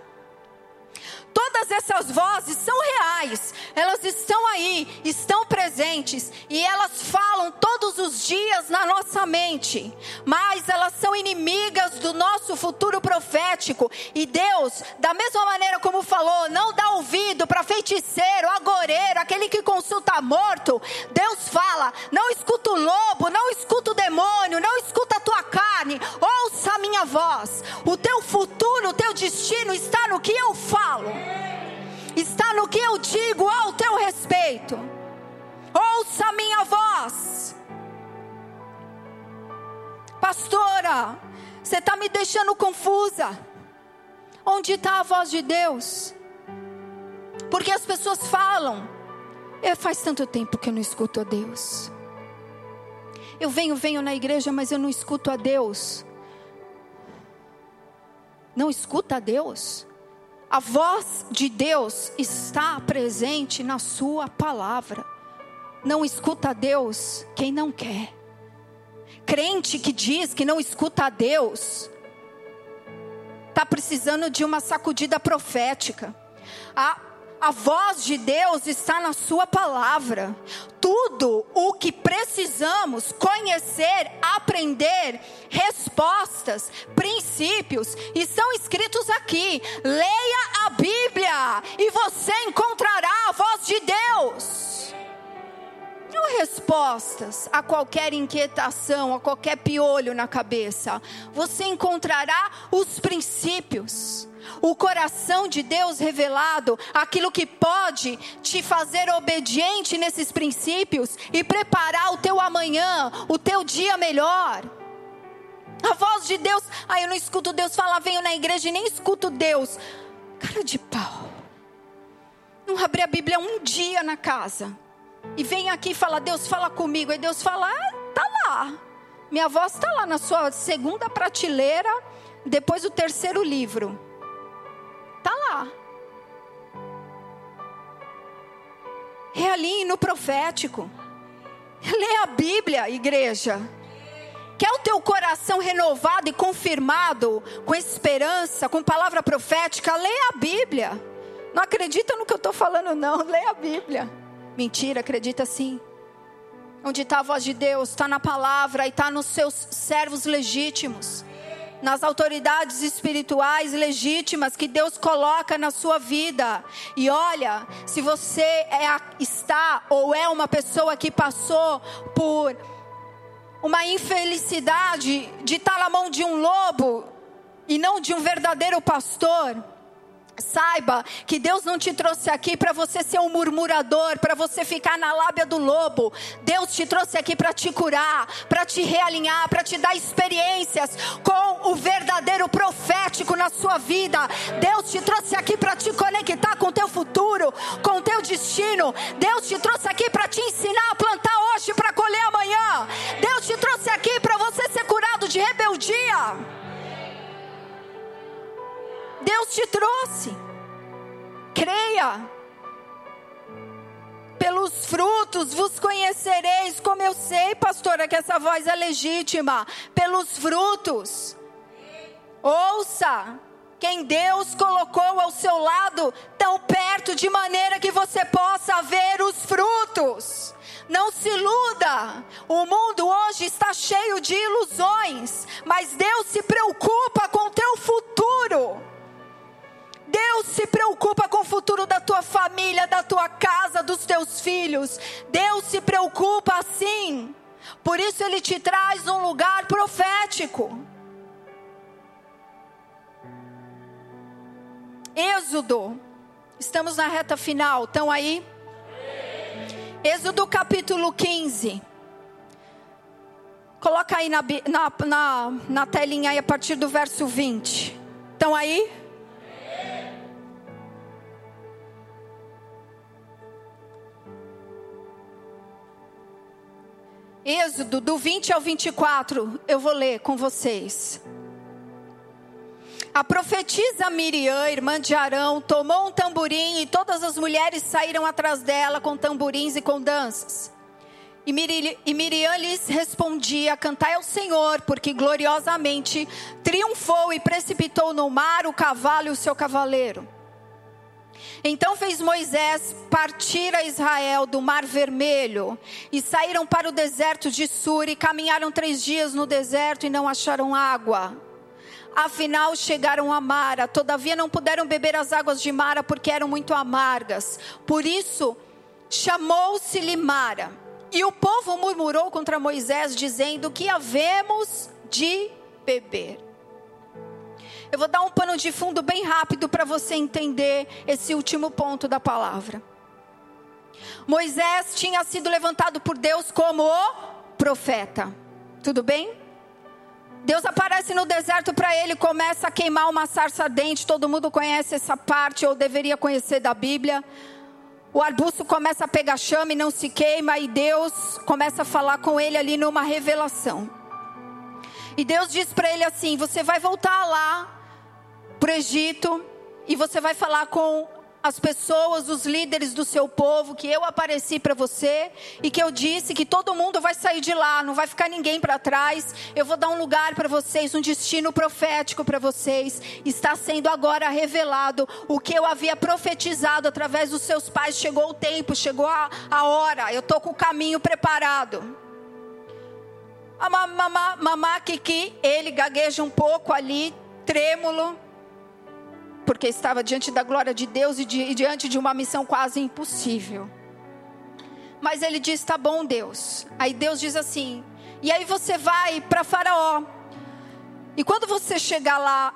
Todas essas vozes são reais, elas estão aí, estão presentes e elas falam todos os dias na nossa mente, mas elas são inimigas do nosso futuro profético. E Deus, da mesma maneira como falou, não dá ouvido para feiticeiro, agoreiro, aquele que consulta morto. Deus fala: não escuta o lobo, não escuta o demônio, não escuta a tua carne, ouça a minha voz. O teu futuro, o teu destino está no que eu no que eu digo ao teu respeito. Ouça a minha voz. Pastora, você está me deixando confusa. Onde está a voz de Deus? Porque as pessoas falam, eu faz tanto tempo que eu não escuto a Deus. Eu venho, venho na igreja, mas eu não escuto a Deus. Não escuta a Deus? A voz de Deus está presente na Sua palavra. Não escuta a Deus quem não quer. Crente que diz que não escuta a Deus, está precisando de uma sacudida profética. A a voz de Deus está na Sua palavra. Tudo o que precisamos conhecer, aprender, respostas, princípios, estão escritos aqui. Leia a Bíblia e você encontrará a voz de Deus. Não respostas a qualquer inquietação, a qualquer piolho na cabeça. Você encontrará os princípios o coração de Deus revelado, aquilo que pode te fazer obediente nesses princípios e preparar o teu amanhã, o teu dia melhor. A voz de Deus, ah, eu não escuto Deus falar, venho na igreja e nem escuto Deus. Cara de pau. Não abrir a Bíblia um dia na casa. E vem aqui e fala, Deus fala comigo. Aí Deus fala, ah, tá lá. Minha voz está lá na sua segunda prateleira, depois o terceiro livro. Lá. Realinhe no profético. Lê a Bíblia, igreja. Quer o teu coração renovado e confirmado, com esperança, com palavra profética? Leia a Bíblia. Não acredita no que eu estou falando, não. Leia a Bíblia. Mentira, acredita sim. Onde está a voz de Deus? Está na palavra e está nos seus servos legítimos. Nas autoridades espirituais legítimas que Deus coloca na sua vida. E olha, se você é, está ou é uma pessoa que passou por uma infelicidade de estar na mão de um lobo e não de um verdadeiro pastor, Saiba que Deus não te trouxe aqui para você ser um murmurador, para você ficar na lábia do lobo. Deus te trouxe aqui para te curar, para te realinhar, para te dar experiências com o verdadeiro profético na sua vida. Deus te trouxe aqui para te conectar com o teu futuro, com o teu destino. Deus te trouxe aqui para te ensinar a plantar hoje para colher amanhã. Deus te trouxe aqui para você ser curado de rebeldia. Deus te trouxe. Creia. Pelos frutos vos conhecereis, como eu sei, pastora, que essa voz é legítima. Pelos frutos. Ouça quem Deus colocou ao seu lado, tão perto, de maneira que você possa ver os frutos. Não se iluda. O mundo hoje está cheio de ilusões, mas Deus se preocupa com o teu futuro. Deus se preocupa com o futuro da tua família, da tua casa, dos teus filhos. Deus se preocupa assim. Por isso ele te traz um lugar profético. Êxodo. Estamos na reta final. Estão aí? Êxodo capítulo 15. Coloca aí na, na, na, na telinha aí a partir do verso 20. Estão aí? Êxodo, do 20 ao 24, eu vou ler com vocês. A profetisa Miriam, irmã de Arão, tomou um tamborim e todas as mulheres saíram atrás dela com tamborins e com danças. E Miriam lhes respondia: Cantai ao Senhor, porque gloriosamente triunfou e precipitou no mar o cavalo e o seu cavaleiro. Então fez Moisés partir a Israel do Mar Vermelho e saíram para o deserto de Sur e caminharam três dias no deserto e não acharam água. Afinal chegaram a Mara, todavia não puderam beber as águas de Mara porque eram muito amargas. Por isso chamou-se-lhe Mara. E o povo murmurou contra Moisés, dizendo: Que havemos de beber? Eu vou dar um pano de fundo bem rápido para você entender esse último ponto da palavra. Moisés tinha sido levantado por Deus como o profeta. Tudo bem? Deus aparece no deserto para ele, começa a queimar uma sarça ardente. Todo mundo conhece essa parte, ou deveria conhecer da Bíblia. O arbusto começa a pegar chama e não se queima, e Deus começa a falar com ele ali numa revelação. E Deus diz para ele assim: Você vai voltar lá para o Egito e você vai falar com as pessoas, os líderes do seu povo, que eu apareci para você e que eu disse que todo mundo vai sair de lá, não vai ficar ninguém para trás. Eu vou dar um lugar para vocês, um destino profético para vocês. Está sendo agora revelado o que eu havia profetizado através dos seus pais. Chegou o tempo, chegou a, a hora. Eu estou com o caminho preparado. A mamá, mamá Kiki, ele gagueja um pouco ali, trêmulo porque estava diante da glória de Deus e, e diante de uma missão quase impossível. Mas ele diz: Tá bom, Deus. Aí Deus diz assim: E aí você vai para Faraó. E quando você chegar lá,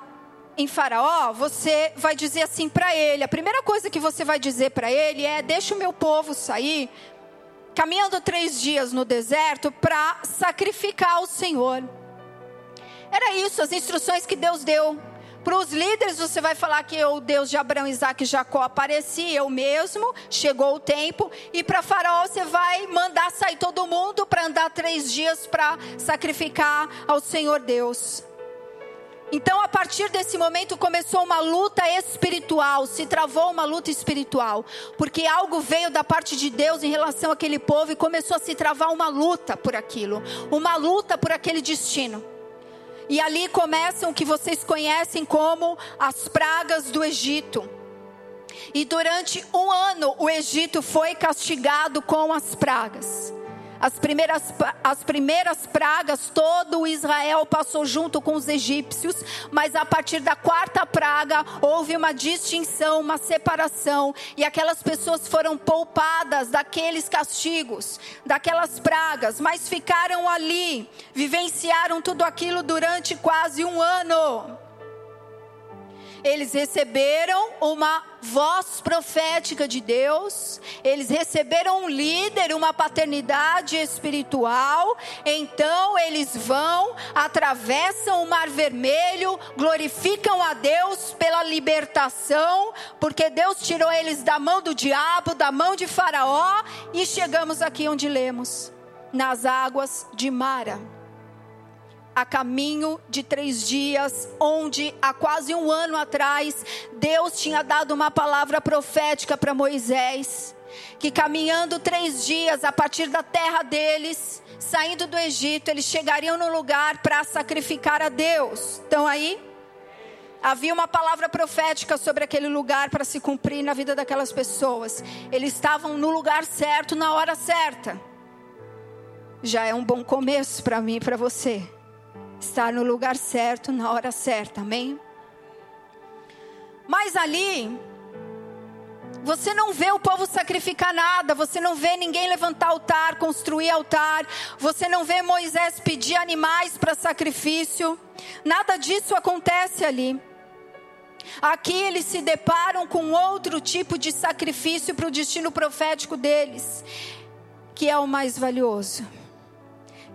em Faraó, você vai dizer assim para ele: a primeira coisa que você vai dizer para ele é: deixa o meu povo sair, caminhando três dias no deserto para sacrificar ao Senhor. Era isso, as instruções que Deus deu. Para os líderes, você vai falar que o Deus de Abraão, Isaac e Jacó aparecia, eu mesmo, chegou o tempo. E para Faraó, você vai mandar sair todo mundo para andar três dias para sacrificar ao Senhor Deus. Então, a partir desse momento, começou uma luta espiritual, se travou uma luta espiritual, porque algo veio da parte de Deus em relação àquele povo e começou a se travar uma luta por aquilo, uma luta por aquele destino. E ali começam o que vocês conhecem como as pragas do Egito. E durante um ano o Egito foi castigado com as pragas. As primeiras, as primeiras pragas, todo Israel passou junto com os egípcios, mas a partir da quarta praga houve uma distinção, uma separação, e aquelas pessoas foram poupadas daqueles castigos, daquelas pragas, mas ficaram ali, vivenciaram tudo aquilo durante quase um ano eles receberam uma voz profética de Deus, eles receberam um líder, uma paternidade espiritual. Então eles vão, atravessam o Mar Vermelho, glorificam a Deus pela libertação, porque Deus tirou eles da mão do diabo, da mão de Faraó, e chegamos aqui onde lemos, nas águas de Mara a caminho de três dias, onde há quase um ano atrás, Deus tinha dado uma palavra profética para Moisés, que caminhando três dias a partir da terra deles, saindo do Egito, eles chegariam no lugar para sacrificar a Deus. Estão aí? Havia uma palavra profética sobre aquele lugar para se cumprir na vida daquelas pessoas. Eles estavam no lugar certo, na hora certa. Já é um bom começo para mim e para você estar no lugar certo, na hora certa, amém? Mas ali, você não vê o povo sacrificar nada, você não vê ninguém levantar altar, construir altar, você não vê Moisés pedir animais para sacrifício, nada disso acontece ali. Aqui eles se deparam com outro tipo de sacrifício para o destino profético deles, que é o mais valioso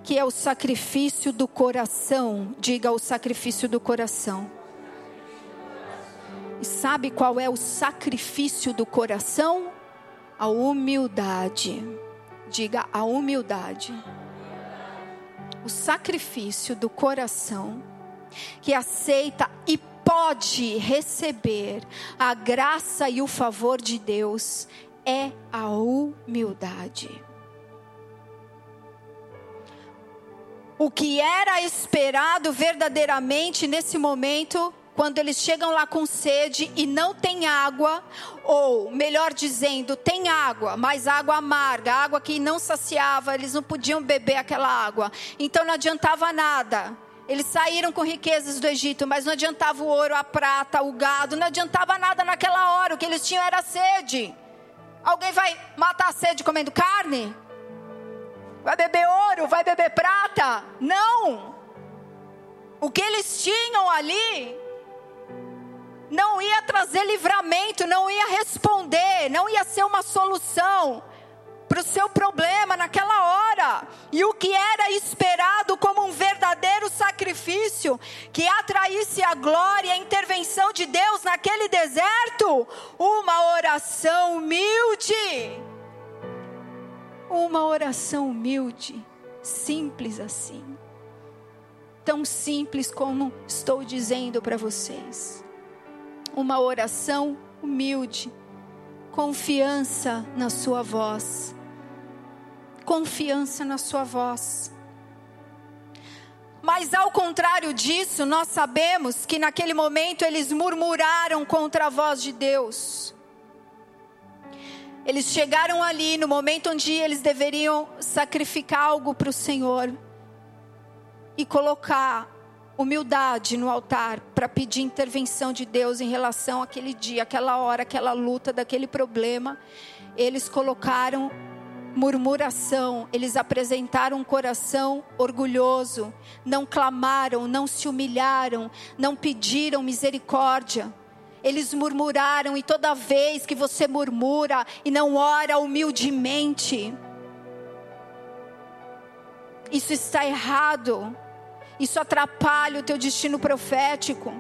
que é o sacrifício do coração. Diga o sacrifício do coração. E sabe qual é o sacrifício do coração? A humildade. Diga a humildade. O sacrifício do coração que aceita e pode receber a graça e o favor de Deus é a humildade. O que era esperado verdadeiramente nesse momento, quando eles chegam lá com sede e não tem água, ou melhor dizendo, tem água, mas água amarga, água que não saciava, eles não podiam beber aquela água. Então não adiantava nada. Eles saíram com riquezas do Egito, mas não adiantava o ouro, a prata, o gado, não adiantava nada naquela hora. O que eles tinham era sede. Alguém vai matar a sede comendo carne? Vai beber ouro, vai beber prata. Não! O que eles tinham ali não ia trazer livramento, não ia responder, não ia ser uma solução para o seu problema naquela hora. E o que era esperado como um verdadeiro sacrifício que atraísse a glória e a intervenção de Deus naquele deserto, uma oração humilde uma oração humilde, simples assim. Tão simples como estou dizendo para vocês. Uma oração humilde, confiança na sua voz. Confiança na sua voz. Mas ao contrário disso, nós sabemos que naquele momento eles murmuraram contra a voz de Deus. Eles chegaram ali no momento onde eles deveriam sacrificar algo para o Senhor e colocar humildade no altar para pedir intervenção de Deus em relação àquele dia, aquela hora, aquela luta, daquele problema. Eles colocaram murmuração, eles apresentaram um coração orgulhoso, não clamaram, não se humilharam, não pediram misericórdia. Eles murmuraram, e toda vez que você murmura e não ora humildemente, isso está errado, isso atrapalha o teu destino profético.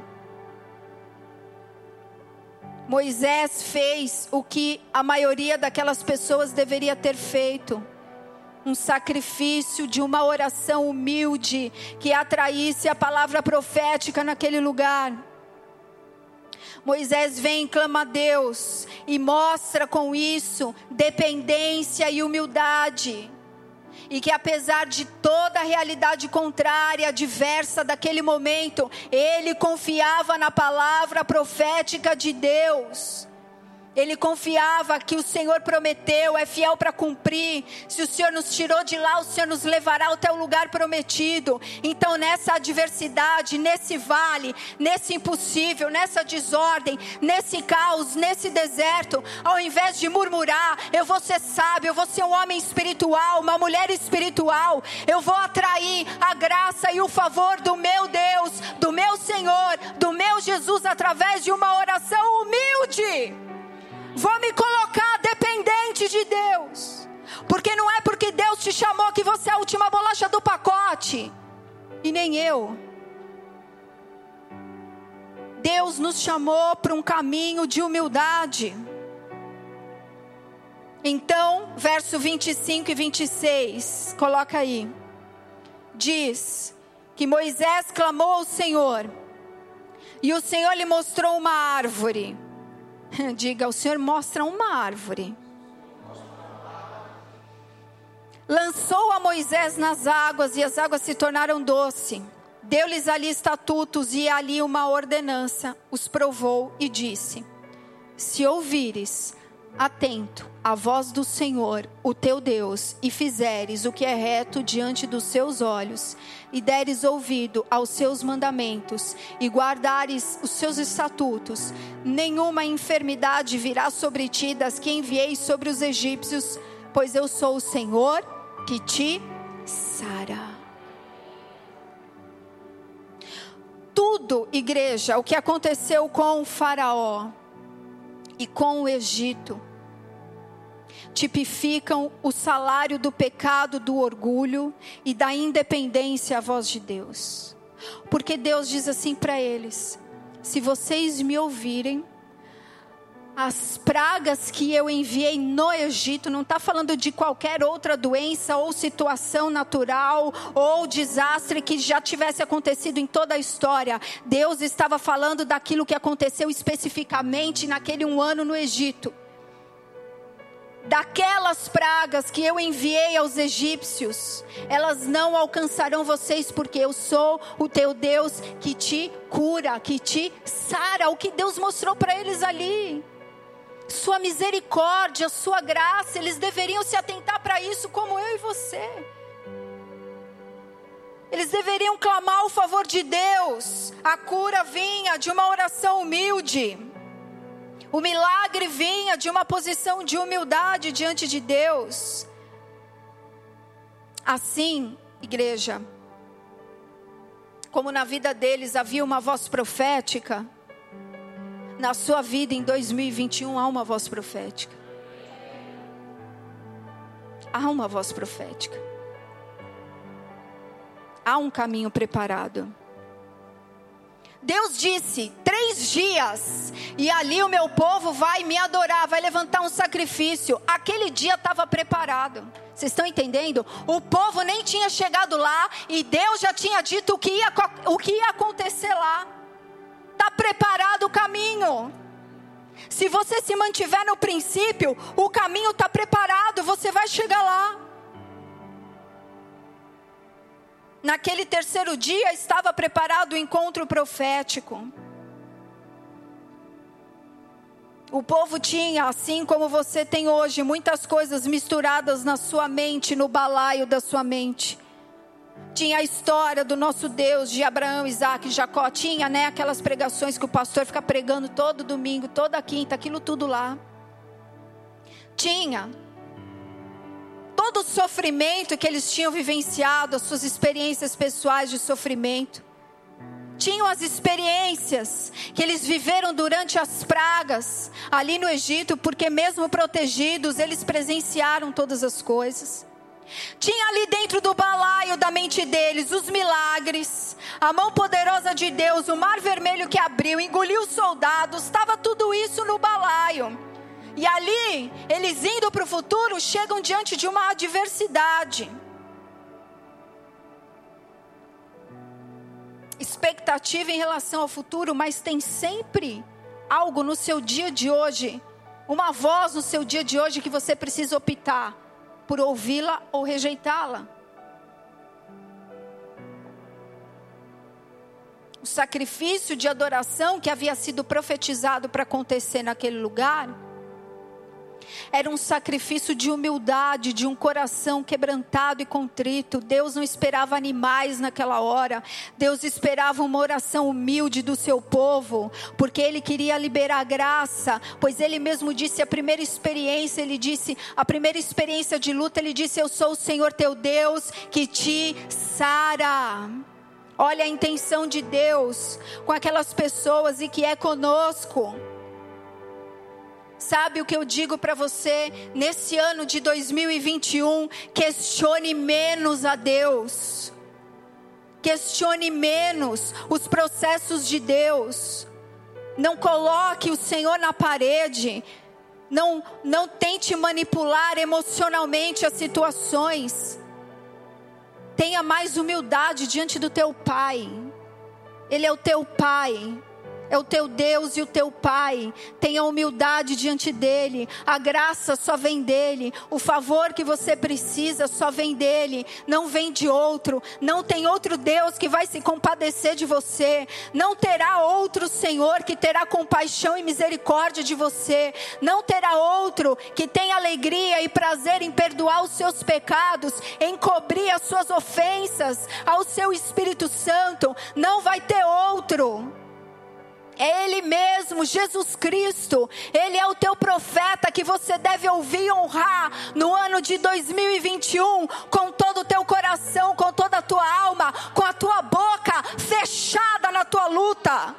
Moisés fez o que a maioria daquelas pessoas deveria ter feito. Um sacrifício de uma oração humilde que atraísse a palavra profética naquele lugar. Moisés vem e clama a Deus e mostra com isso dependência e humildade e que apesar de toda a realidade contrária, adversa daquele momento, ele confiava na palavra profética de Deus. Ele confiava que o Senhor prometeu, é fiel para cumprir. Se o Senhor nos tirou de lá, o Senhor nos levará até o lugar prometido. Então, nessa adversidade, nesse vale, nesse impossível, nessa desordem, nesse caos, nesse deserto, ao invés de murmurar, eu vou ser sábio, eu vou ser um homem espiritual, uma mulher espiritual. Eu vou atrair a graça e o favor do meu Deus, do meu Senhor, do meu Jesus através de uma oração humilde. Vou me colocar dependente de Deus. Porque não é porque Deus te chamou que você é a última bolacha do pacote. E nem eu. Deus nos chamou para um caminho de humildade. Então, verso 25 e 26, coloca aí. Diz que Moisés clamou ao Senhor, e o Senhor lhe mostrou uma árvore (laughs) Diga, o Senhor mostra uma árvore. Lançou a Moisés nas águas e as águas se tornaram doce. Deu-lhes ali estatutos e ali uma ordenança. Os provou e disse: Se ouvires atento à voz do Senhor, o teu Deus, e fizeres o que é reto diante dos seus olhos, e deres ouvido aos seus mandamentos, e guardares os seus estatutos, nenhuma enfermidade virá sobre ti das que enviei sobre os egípcios, pois eu sou o Senhor que te sara. Tudo, igreja, o que aconteceu com o Faraó e com o Egito, tipificam o salário do pecado, do orgulho e da independência à voz de Deus. Porque Deus diz assim para eles: se vocês me ouvirem, as pragas que eu enviei no Egito, não está falando de qualquer outra doença ou situação natural ou desastre que já tivesse acontecido em toda a história. Deus estava falando daquilo que aconteceu especificamente naquele um ano no Egito daquelas pragas que eu enviei aos egípcios, elas não alcançarão vocês, porque eu sou o teu Deus que te cura, que te sara, o que Deus mostrou para eles ali. Sua misericórdia, sua graça, eles deveriam se atentar para isso, como eu e você. Eles deveriam clamar o favor de Deus. A cura vinha de uma oração humilde. O milagre vinha de uma posição de humildade diante de Deus. Assim, igreja, como na vida deles havia uma voz profética, na sua vida em 2021 há uma voz profética. Há uma voz profética. Há um caminho preparado. Deus disse: três dias, e ali o meu povo vai me adorar, vai levantar um sacrifício. Aquele dia estava preparado. Vocês estão entendendo? O povo nem tinha chegado lá e Deus já tinha dito o que ia, o que ia acontecer lá. Está preparado o caminho. Se você se mantiver no princípio, o caminho está preparado, você vai chegar lá. Naquele terceiro dia estava preparado o encontro profético. O povo tinha, assim como você tem hoje, muitas coisas misturadas na sua mente, no balaio da sua mente. Tinha a história do nosso Deus, de Abraão, Isaac Jacó. Tinha, né, aquelas pregações que o pastor fica pregando todo domingo, toda quinta, aquilo tudo lá. Tinha todo o sofrimento que eles tinham vivenciado, as suas experiências pessoais de sofrimento. Tinham as experiências que eles viveram durante as pragas ali no Egito, porque mesmo protegidos, eles presenciaram todas as coisas. Tinha ali dentro do balaio da mente deles os milagres, a mão poderosa de Deus, o mar vermelho que abriu, engoliu os soldados, estava tudo isso no balaio. E ali, eles indo para o futuro, chegam diante de uma adversidade. Expectativa em relação ao futuro, mas tem sempre algo no seu dia de hoje, uma voz no seu dia de hoje que você precisa optar por ouvi-la ou rejeitá-la. O sacrifício de adoração que havia sido profetizado para acontecer naquele lugar era um sacrifício de humildade, de um coração quebrantado e contrito. Deus não esperava animais naquela hora. Deus esperava uma oração humilde do seu povo, porque ele queria liberar graça, pois ele mesmo disse a primeira experiência, ele disse, a primeira experiência de luta, ele disse: "Eu sou o Senhor teu Deus que te sara". Olha a intenção de Deus com aquelas pessoas e que é conosco. Sabe o que eu digo para você nesse ano de 2021? Questione menos a Deus. Questione menos os processos de Deus. Não coloque o Senhor na parede. Não, não tente manipular emocionalmente as situações. Tenha mais humildade diante do teu Pai. Ele é o teu Pai é o teu Deus e o teu Pai. Tenha humildade diante dele. A graça só vem dele. O favor que você precisa só vem dele. Não vem de outro. Não tem outro Deus que vai se compadecer de você. Não terá outro Senhor que terá compaixão e misericórdia de você. Não terá outro que tenha alegria e prazer em perdoar os seus pecados, em cobrir as suas ofensas ao seu Espírito Santo. Não vai ter outro. É Ele mesmo, Jesus Cristo. Ele é o teu profeta que você deve ouvir e honrar no ano de 2021 com todo o teu coração, com toda a tua alma, com a tua boca fechada na tua luta.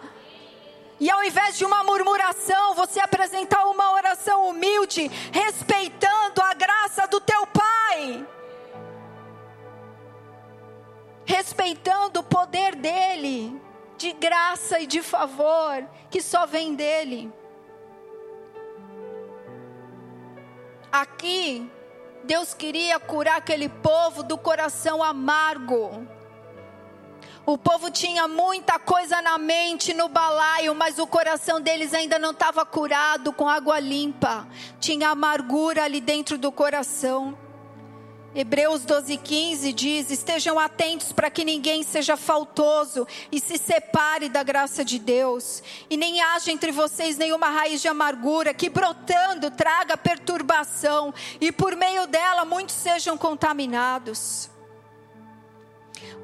E ao invés de uma murmuração, você apresentar uma oração humilde, respeitando a graça do teu Pai. Respeitando o poder dele de graça e de favor que só vem dele. Aqui, Deus queria curar aquele povo do coração amargo. O povo tinha muita coisa na mente, no balaio, mas o coração deles ainda não estava curado com água limpa. Tinha amargura ali dentro do coração. Hebreus 12:15 diz: Estejam atentos para que ninguém seja faltoso e se separe da graça de Deus, e nem haja entre vocês nenhuma raiz de amargura que brotando traga perturbação, e por meio dela muitos sejam contaminados.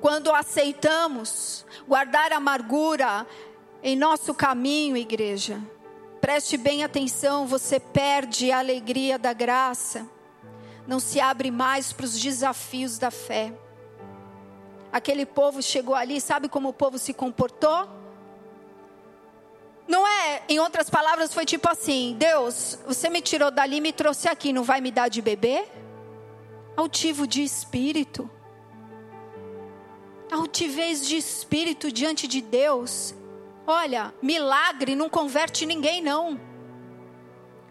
Quando aceitamos guardar amargura em nosso caminho, igreja, preste bem atenção, você perde a alegria da graça não se abre mais para os desafios da fé. Aquele povo chegou ali, sabe como o povo se comportou? Não é, em outras palavras, foi tipo assim: Deus, você me tirou dali e me trouxe aqui, não vai me dar de beber? Altivo de espírito. Altivez de espírito diante de Deus. Olha, milagre não converte ninguém, não.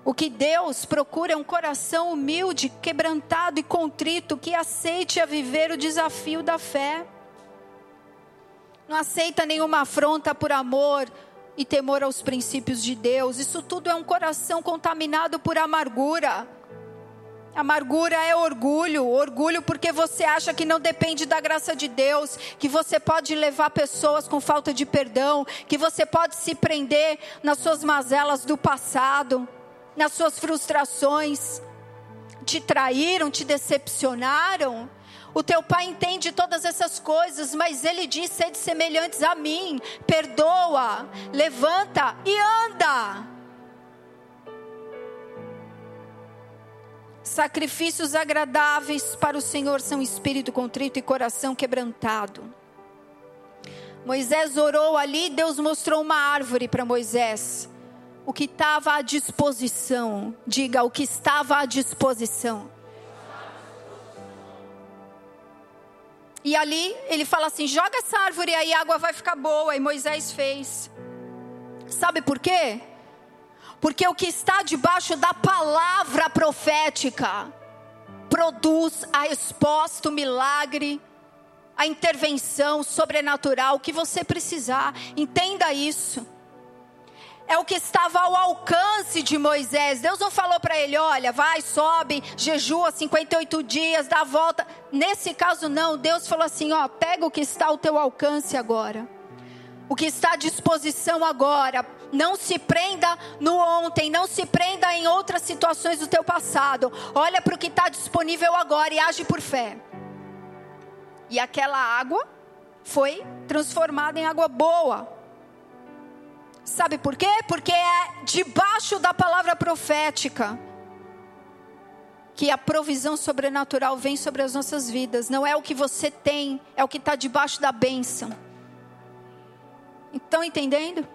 O que Deus procura é um coração humilde, quebrantado e contrito, que aceite a viver o desafio da fé. Não aceita nenhuma afronta por amor e temor aos princípios de Deus. Isso tudo é um coração contaminado por amargura. Amargura é orgulho, orgulho porque você acha que não depende da graça de Deus, que você pode levar pessoas com falta de perdão, que você pode se prender nas suas mazelas do passado nas suas frustrações, te traíram, te decepcionaram. O teu pai entende todas essas coisas, mas ele diz: sede semelhantes a mim, perdoa, levanta e anda. Sacrifícios agradáveis para o Senhor são espírito contrito e coração quebrantado. Moisés orou ali, Deus mostrou uma árvore para Moisés. O que estava à disposição, diga o que estava à disposição. E ali ele fala assim: joga essa árvore aí, a água vai ficar boa. E Moisés fez. Sabe por quê? Porque o que está debaixo da palavra profética produz a exposta, o milagre, a intervenção sobrenatural que você precisar. Entenda isso é o que estava ao alcance de Moisés. Deus não falou para ele: olha, vai, sobe, jejua 58 dias, dá a volta. Nesse caso, não. Deus falou assim: ó, pega o que está ao teu alcance agora. O que está à disposição agora. Não se prenda no ontem, não se prenda em outras situações do teu passado. Olha para o que está disponível agora e age por fé. E aquela água foi transformada em água boa. Sabe por quê? Porque é debaixo da palavra profética que a provisão sobrenatural vem sobre as nossas vidas. Não é o que você tem, é o que está debaixo da bênção. Estão entendendo?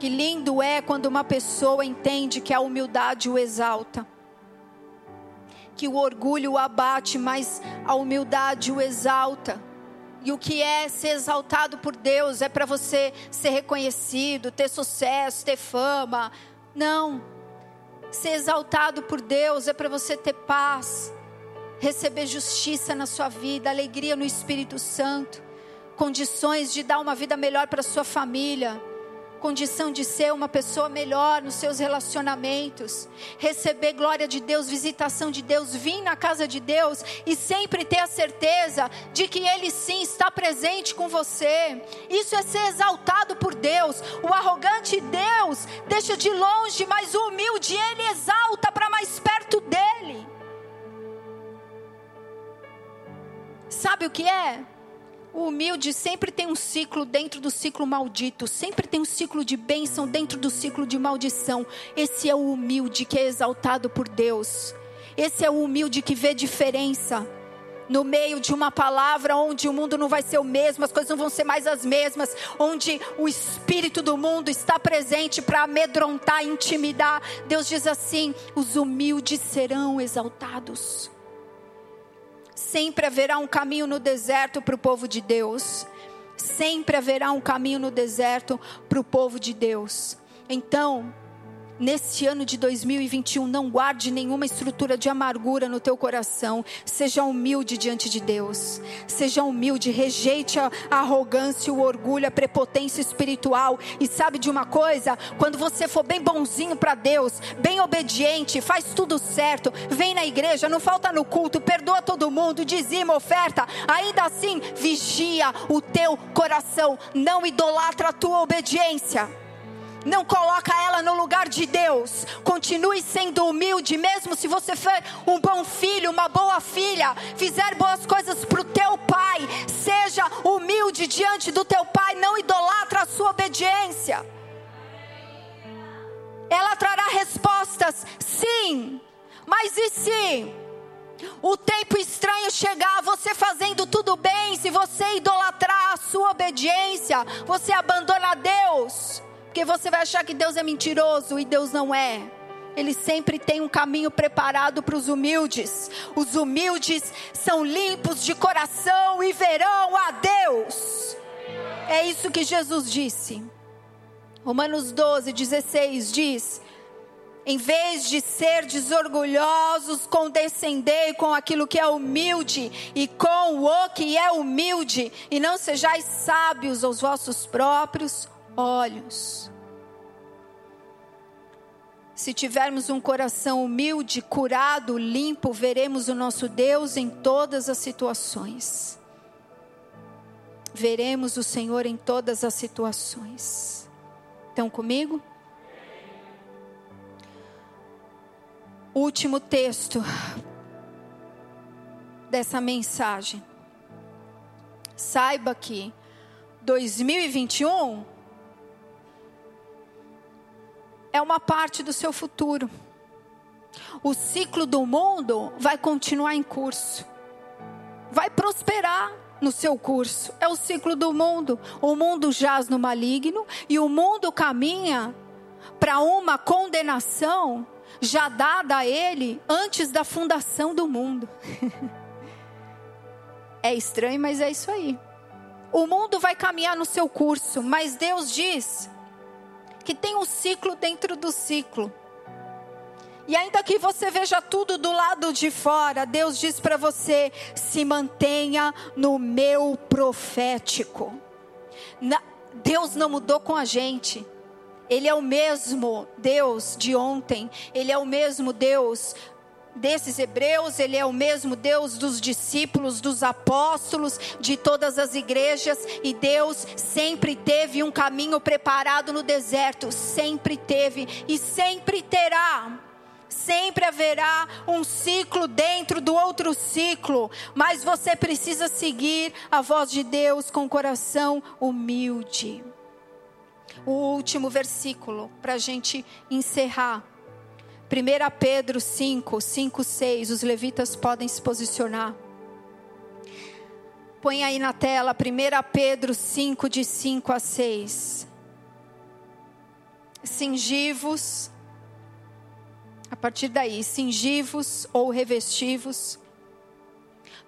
Que lindo é quando uma pessoa entende que a humildade o exalta. Que o orgulho o abate, mas a humildade o exalta. E o que é ser exaltado por Deus é para você ser reconhecido, ter sucesso, ter fama. Não. Ser exaltado por Deus é para você ter paz, receber justiça na sua vida, alegria no Espírito Santo, condições de dar uma vida melhor para sua família condição de ser uma pessoa melhor nos seus relacionamentos, receber glória de Deus, visitação de Deus, vir na casa de Deus e sempre ter a certeza de que Ele sim está presente com você. Isso é ser exaltado por Deus. O arrogante Deus deixa de longe, mas o humilde Ele exalta para mais perto dele. Sabe o que é? O humilde sempre tem um ciclo dentro do ciclo maldito, sempre tem um ciclo de bênção dentro do ciclo de maldição. Esse é o humilde que é exaltado por Deus. Esse é o humilde que vê diferença. No meio de uma palavra onde o mundo não vai ser o mesmo, as coisas não vão ser mais as mesmas, onde o espírito do mundo está presente para amedrontar, intimidar. Deus diz assim: os humildes serão exaltados. Sempre haverá um caminho no deserto para o povo de Deus. Sempre haverá um caminho no deserto para o povo de Deus. Então, Neste ano de 2021, não guarde nenhuma estrutura de amargura no teu coração. Seja humilde diante de Deus. Seja humilde, rejeite a arrogância, o orgulho, a prepotência espiritual. E sabe de uma coisa? Quando você for bem bonzinho para Deus, bem obediente, faz tudo certo, vem na igreja, não falta no culto, perdoa todo mundo, dizima, oferta, ainda assim, vigia o teu coração, não idolatra a tua obediência não coloca ela no lugar de Deus. Continue sendo humilde, mesmo se você for um bom filho, uma boa filha, fizer boas coisas para o teu pai. Seja humilde diante do teu pai, não idolatra a sua obediência. Ela trará respostas, sim, mas e se o tempo estranho chegar, você fazendo tudo bem, se você idolatrar a sua obediência, você abandona Deus. Porque você vai achar que Deus é mentiroso e Deus não é. Ele sempre tem um caminho preparado para os humildes. Os humildes são limpos de coração e verão a Deus. É isso que Jesus disse. Romanos 12, 16 diz: Em vez de ser desorgulhosos, condescendei com aquilo que é humilde e com o que é humilde, e não sejais sábios aos vossos próprios olhos. Se tivermos um coração humilde, curado, limpo, veremos o nosso Deus em todas as situações. Veremos o Senhor em todas as situações. Estão comigo? Último texto dessa mensagem. Saiba que 2021 é uma parte do seu futuro. o ciclo do mundo vai continuar em curso. Vai prosperar no seu curso. É o ciclo do mundo. O mundo jaz no maligno e o mundo caminha para uma condenação já dada a ele antes da fundação do mundo. (laughs) é estranho, mas é isso aí. O mundo vai caminhar no seu curso, mas Deus diz que tem um ciclo dentro do ciclo. E ainda que você veja tudo do lado de fora, Deus diz para você: se mantenha no meu profético. Deus não mudou com a gente. Ele é o mesmo Deus de ontem, Ele é o mesmo Deus desses hebreus, Ele é o mesmo Deus dos discípulos, dos apóstolos, de todas as igrejas, e Deus sempre teve um caminho preparado no deserto, sempre teve e sempre terá. Sempre haverá um ciclo dentro do outro ciclo, mas você precisa seguir a voz de Deus com o coração humilde o último versículo para a gente encerrar. 1 Pedro 5, 5, 6. Os levitas podem se posicionar. Põe aí na tela 1 Pedro 5, de 5 a 6. Cingivos, a partir daí, cingivos ou revestivos,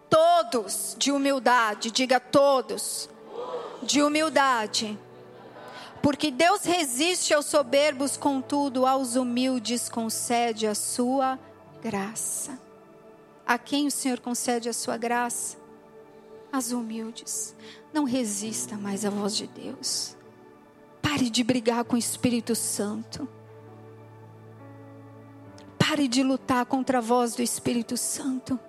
todos de humildade, diga todos, de humildade porque Deus resiste aos soberbos, contudo, aos humildes concede a sua graça. A quem o Senhor concede a sua graça? As humildes. Não resista mais à voz de Deus. Pare de brigar com o Espírito Santo. Pare de lutar contra a voz do Espírito Santo.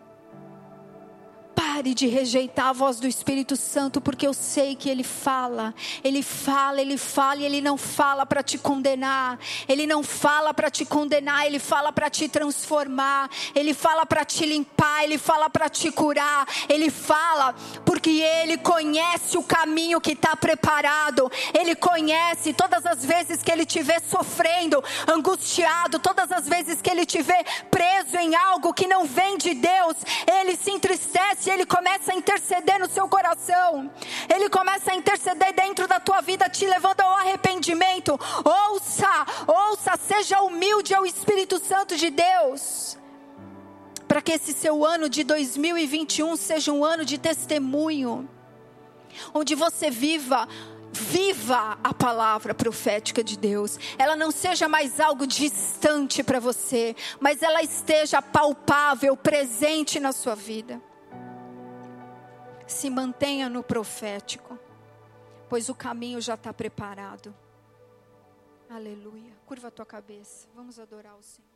Pare de rejeitar a voz do Espírito Santo, porque eu sei que Ele fala, Ele fala, Ele fala e Ele não fala para te condenar, Ele não fala para te condenar, Ele fala para te transformar, Ele fala para te limpar, Ele fala para te curar, Ele fala porque Ele conhece o caminho que está preparado, Ele conhece todas as vezes que Ele te vê sofrendo, angustiado, todas as vezes que Ele te vê preso em algo que não vem de Deus, Ele se entristece, Ele começa a interceder no seu coração, Ele começa a interceder dentro da tua vida, te levando ao arrependimento. Ouça, ouça, seja humilde ao Espírito Santo de Deus. Para que esse seu ano de 2021 seja um ano de testemunho, onde você viva viva a palavra profética de Deus. Ela não seja mais algo distante para você, mas ela esteja palpável, presente na sua vida se mantenha no profético, pois o caminho já está preparado. Aleluia. Curva a tua cabeça. Vamos adorar o Senhor.